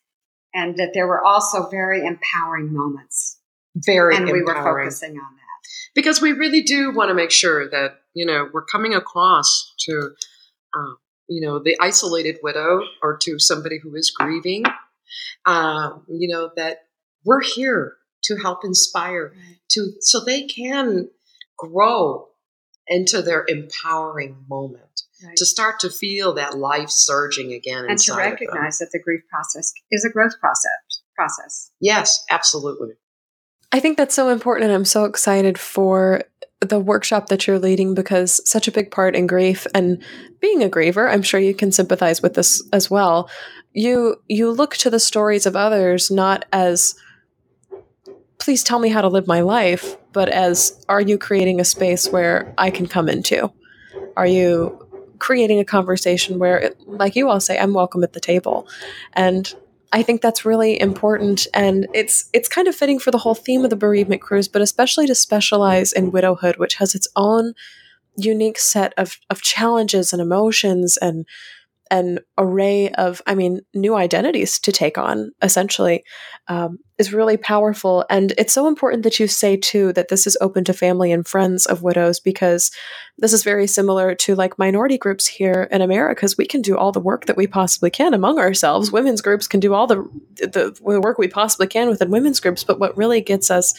And that there were also very empowering moments. Very and we were focusing on that. because we really do want to make sure that you know we're coming across to uh, you know the isolated widow or to somebody who is grieving um, you know that we're here to help inspire to so they can grow into their empowering moment Right. to start to feel that life surging again and to inside of them. recognize that the grief process is a growth process. Process. yes absolutely I think that's so important, and I'm so excited for the workshop that you're leading because such a big part in grief and being a griever, I'm sure you can sympathize with this as well. You you look to the stories of others not as please tell me how to live my life, but as are you creating a space where I can come into? Are you creating a conversation where like you all say I'm welcome at the table? And I think that's really important, and it's it's kind of fitting for the whole theme of the bereavement cruise, but especially to specialize in widowhood, which has its own unique set of of challenges and emotions and an array of, I mean, new identities to take on. Essentially, um, is really powerful, and it's so important that you say too that this is open to family and friends of widows because this is very similar to like minority groups here in America. Because we can do all the work that we possibly can among ourselves. Women's groups can do all the the, the work we possibly can within women's groups, but what really gets us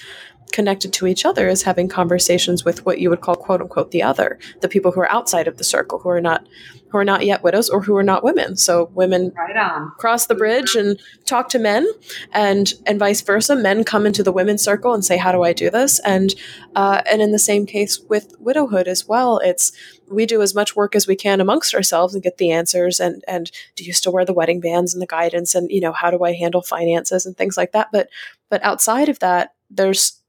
connected to each other is having conversations with what you would call quote unquote the other, the people who are outside of the circle, who are not who are not yet widows or who are not women. So women right on. cross the bridge and talk to men, and and vice versa. Men come into the women's circle and say, "How do I do this?" And uh, and in the same case with widowhood as well, it's we do as much work as we can amongst ourselves and get the answers and and do you still wear the wedding bands and the guidance and you know how do I handle finances and things like that. But but outside of that, there's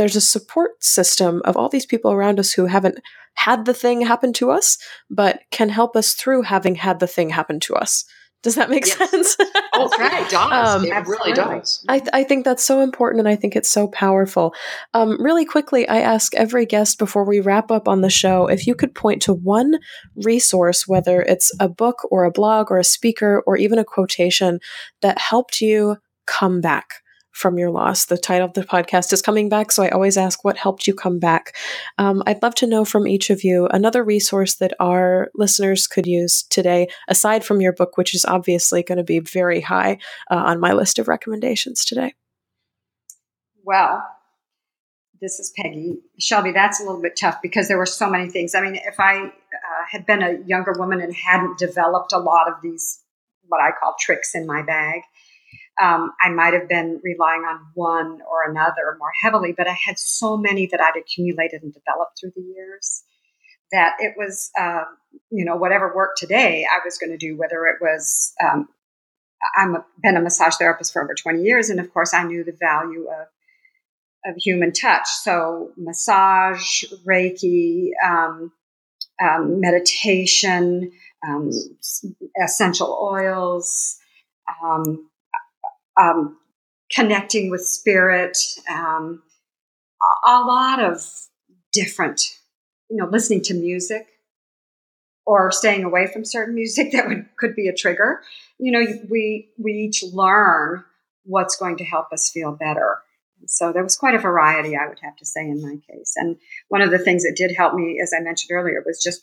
there's a support system of all these people around us who haven't had the thing happen to us, but can help us through having had the thing happen to us. Does that make Yes. sense? Oh, it does. Um, it really does. I, th- I think that's so important and I think it's so powerful. Um, really quickly, I ask every guest before we wrap up on the show if you could point to one resource, whether it's a book or a blog or a speaker or even a quotation that helped you come back from your loss. The title of the podcast is Coming Back, so I always ask what helped you come back. Um, I'd love to know from each of you another resource that our listeners could use today, aside from your book, which is obviously going to be very high uh, on my list of recommendations today. Well, this is Peggy. Shelby, that's a little bit tough because there were so many things. I mean, if I uh, had been a younger woman and hadn't developed a lot of these, what I call tricks in my bag, um, I might have been relying on one or another more heavily, but I had so many that I'd accumulated and developed through the years that it was, uh, you know, whatever worked today, I was going to do, whether it was, um, I'm been a massage therapist for over 20 years. And of course, I knew the value of of human touch. So, massage, Reiki, um, um, meditation, um, essential oils, um, um, connecting with spirit, um, a, lot of different, you know, listening to music or staying away from certain music that would could be a trigger. You know, we we each learn what's going to help us feel better. So there was quite a variety, I would have to say, in my case. And one of the things that did help me, as I mentioned earlier, was just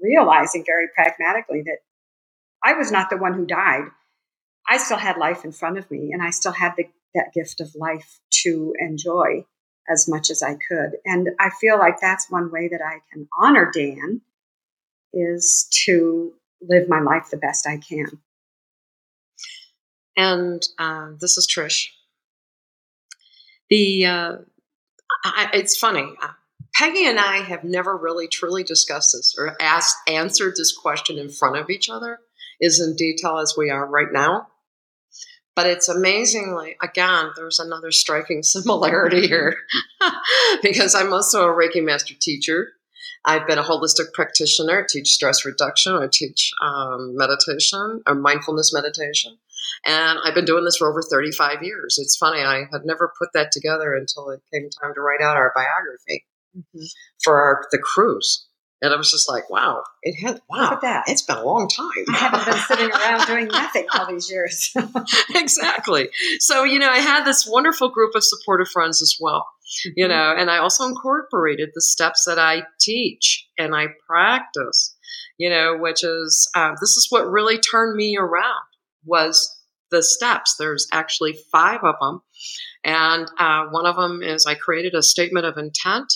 realizing very pragmatically that I was not the one who died. I still had life in front of me, and I still had the, that gift of life to enjoy as much as I could. And I feel like that's one way that I can honor Dan is to live my life the best I can. And uh, this is Trish. The uh, I, it's funny. Uh, Peggy and I have never really truly discussed this or asked answered this question in front of each other as in detail as we are right now. But it's amazingly, again, there's another striking similarity here because I'm also a Reiki master teacher. I've been a holistic practitioner, I teach stress reduction, I teach um, meditation or mindfulness meditation. And I've been doing this for over 35 years. It's funny, I had never put that together until it came time to write out our biography for our, the cruise. And I was just like, wow, it had, wow, Look at that. it's been a long time. I haven't been sitting around doing nothing all these years. exactly. So, you know, I had this wonderful group of supportive friends as well, you know, and I also incorporated the steps that I teach and I practice, you know, which is, uh, this is what really turned me around was the steps. There's actually five of them. And uh, one of them is I created a statement of intent.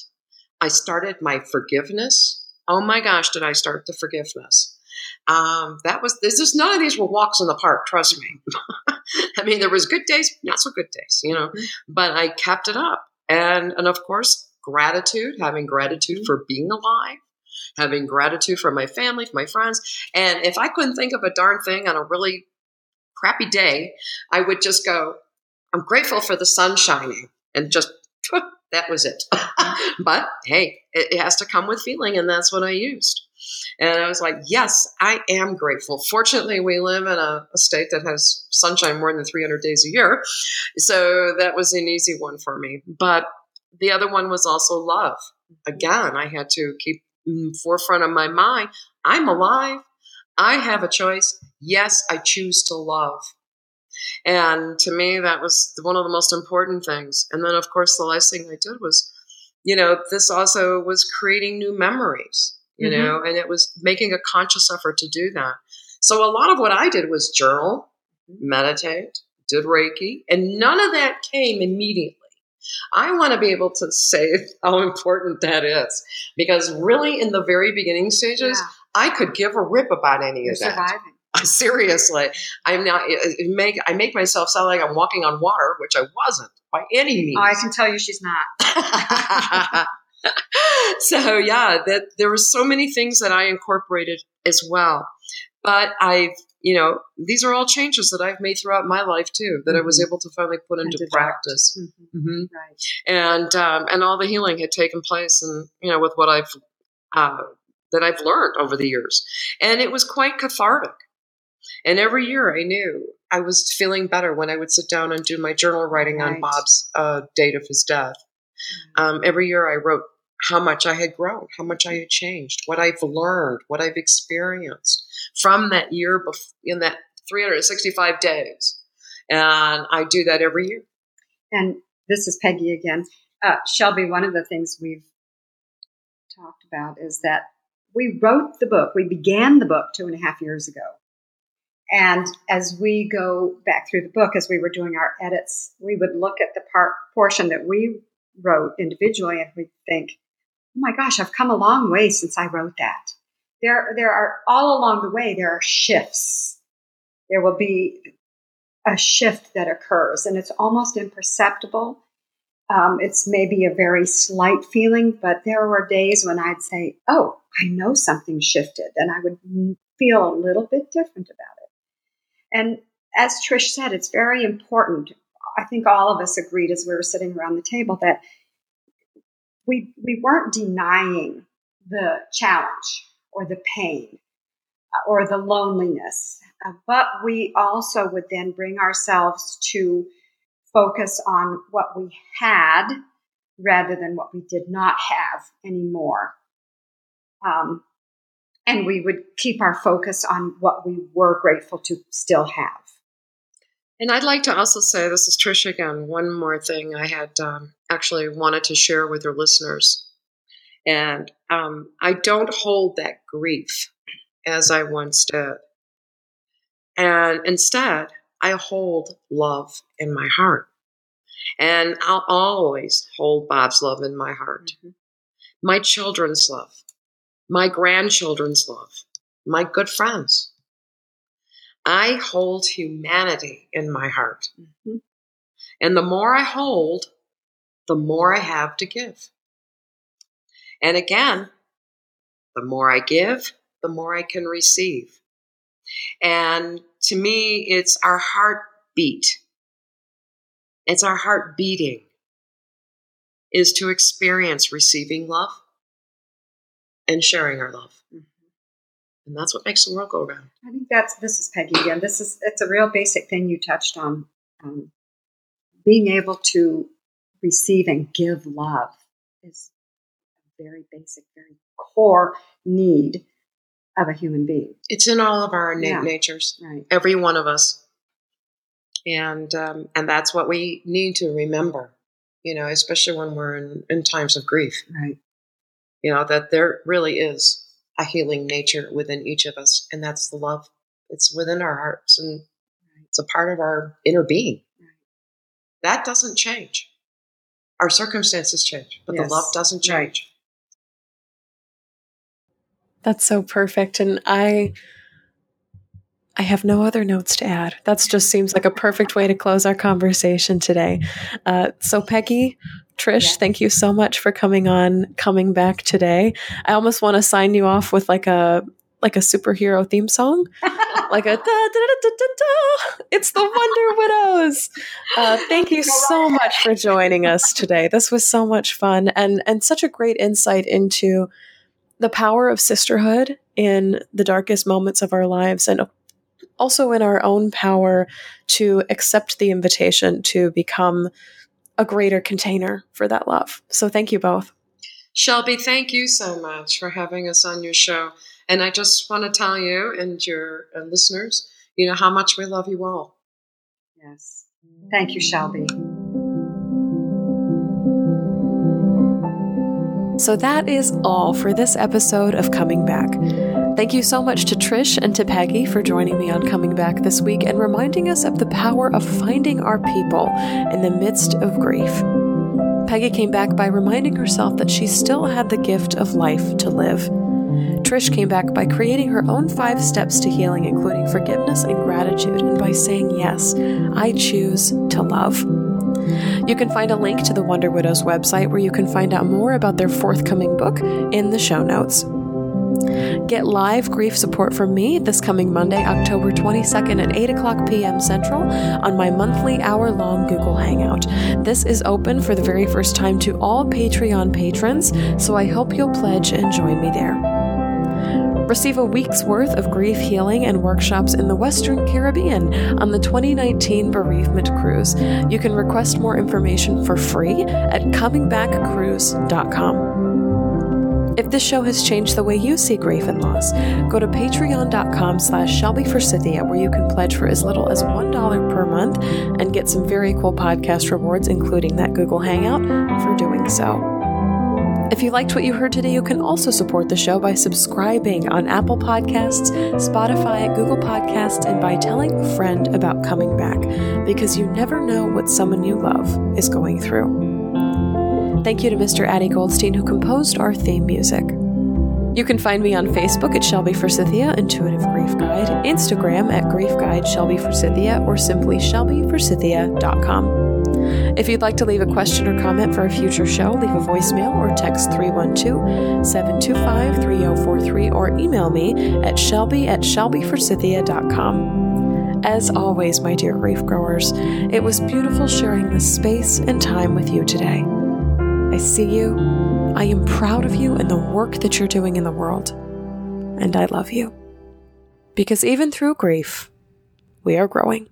I started my forgiveness. Oh my gosh, did I start the forgiveness? Um, that was this is none of these were walks in the park. Trust me. I mean, there was good days, not so good days, you know, but I kept it up, and and of course, gratitude, having gratitude for being alive, having gratitude for my family, for my friends, and if I couldn't think of a darn thing on a really crappy day, I would just go, I'm grateful for the sun shining, and just that was it. but hey, it, it has to come with feeling, and that's what I used. And I was like, yes, I am grateful. Fortunately, we live in a, a, state that has sunshine more than 300 days a year. So that was an easy one for me. But the other one was also love. Again, I had to keep in forefront of my mind I'm alive. I have a choice. Yes, I choose to love. And to me, that was one of the most important things. And then, of course, the last thing I did was, you know, this also was creating new memories you mm-hmm. know, and it was making a conscious effort to do that. So a lot of what I did was journal, meditate, did Reiki, and none of that came immediately. I want to be able to say how important that is because really in the very beginning stages, yeah. I could give a rip about any You're of that. Surviving. Seriously, I'm not. Make I make myself sound like I'm walking on water, which I wasn't by any means. Oh, I can tell you, she's not. so yeah, that there were so many things that I incorporated as well. But I've, you know, these are all changes that I've made throughout my life too, that mm-hmm. I was mm-hmm. able to finally put into practice. Mm-hmm. Mm-hmm. Right. And um, and all the healing had taken place, and you know, with what I've uh, that I've learned over the years, and it was quite cathartic. And every year I knew I was feeling better when I would sit down and do my journal writing right. on Bob's uh, date of his death. Mm-hmm. Um, every year I wrote how much I had grown, how much I had changed, what I've learned, what I've experienced from that year bef- in that 365 days. And I do that every year. And this is Peggy again. Uh, Shelby, one of the things we've talked about is that we wrote the book, we began the book two and a half years ago. And as we go back through the book, as we were doing our edits, we would look at the part portion that we wrote individually and we'd think, oh my gosh, I've come a long way since I wrote that. There, there are all along the way, there are shifts. There will be a shift that occurs, and it's almost imperceptible. Um, it's maybe a very slight feeling, but there were days when I'd say, Oh, I know something shifted, and I would feel a little bit different about it. And as Trish said, it's very important. I think all of us agreed as we were sitting around the table that we, we weren't denying the challenge or the pain uh, or the loneliness, uh, but we also would then bring ourselves to focus on what we had rather than what we did not have anymore. Um, and we would keep our focus on what we were grateful to still have. And I'd like to also say this is Trish again. One more thing I had um, actually wanted to share with your listeners. And um, I don't hold that grief as I once did. And instead, I hold love in my heart. And I'll always hold Bob's love in my heart. Mm-hmm. My children's love, my grandchildren's love, my good friends. I hold humanity in my heart. Mm-hmm. And the more I hold, the more I have to give. And again, the more I give, the more I can receive. And to me, it's our heartbeat. It's our heart beating is to experience receiving love and sharing our love. Mm-hmm. And that's what makes the world go around. I think that's this is Peggy again. This is it's a real basic thing you touched on. Um, being able to receive and give love is a very basic, very core need of a human being. It's in all of our innate yeah. natures, right. every one of us, and um, and that's what we need to remember. You know, especially when we're in, in times of grief. Right. You know that there really is a healing nature within each of us, and that's the love. It's within our hearts, and it's a part of our inner being. That doesn't change. Our circumstances change, but yes. the love doesn't change. That's so perfect, and I. I have no other notes to add. That just seems like a perfect way to close our conversation today. Uh, so, Peggy, Trish, yeah. thank you so much for coming on, coming back today. I almost want to sign you off with like a like a superhero theme song, like a da, da, da, da, da, It's the Wonder Widows. Uh, thank you so much for joining us today. This was so much fun and and such a great insight into the power of sisterhood in the darkest moments of our lives and also in our own power to accept the invitation to become a greater container for that love. So thank you both. Shelby, thank you so much for having us on your show. And I just want to tell you and your uh, listeners, you know, how much we love you all. Yes. Thank you, Shelby. So that is all for this episode of Coming Back. Thank you so much to Trish and to Peggy for joining me on Coming Back this week and reminding us of the power of finding our people in the midst of grief. Peggy came back by reminding herself that she still had the gift of life to live. Trish came back by creating her own five steps to healing, including forgiveness and gratitude, and by saying, Yes, I choose to love. You can find a link to the Wonder Widows website where you can find out more about their forthcoming book in the show notes. Get live grief support from me this coming Monday, October 22nd at 8 o'clock p.m. Central on my monthly hour long Google Hangout. This is open for the very first time to all Patreon patrons, so I hope you'll pledge and join me there. Receive a week's worth of grief healing and workshops in the Western Caribbean on the 2019 Bereavement Cruise. You can request more information for free at comingbackcruise.com. If this show has changed the way you see grief and loss, go to patreon.com slash shelbyforsythia where you can pledge for as little as $1 per month and get some very cool podcast rewards, including that Google Hangout, for doing so. If you liked what you heard today, you can also support the show by subscribing on Apple Podcasts, Spotify, Google Podcasts, and by telling a friend about coming back, because you never know what someone you love is going through. Thank you to Mr. Addy Goldstein, who composed our theme music. You can find me on Facebook at Shelby Forsythia, Intuitive Grief Guide, Instagram at Grief Guide Shelby or simply shelbyforsythia.com. If you'd like to leave a question or comment for a future show, leave a voicemail or text 312 725 3043 or email me at shelby at shelbyforsythia.com. As always, my dear grief growers, it was beautiful sharing this space and time with you today. I see you. I am proud of you and the work that you're doing in the world. And I love you. Because even through grief, we are growing.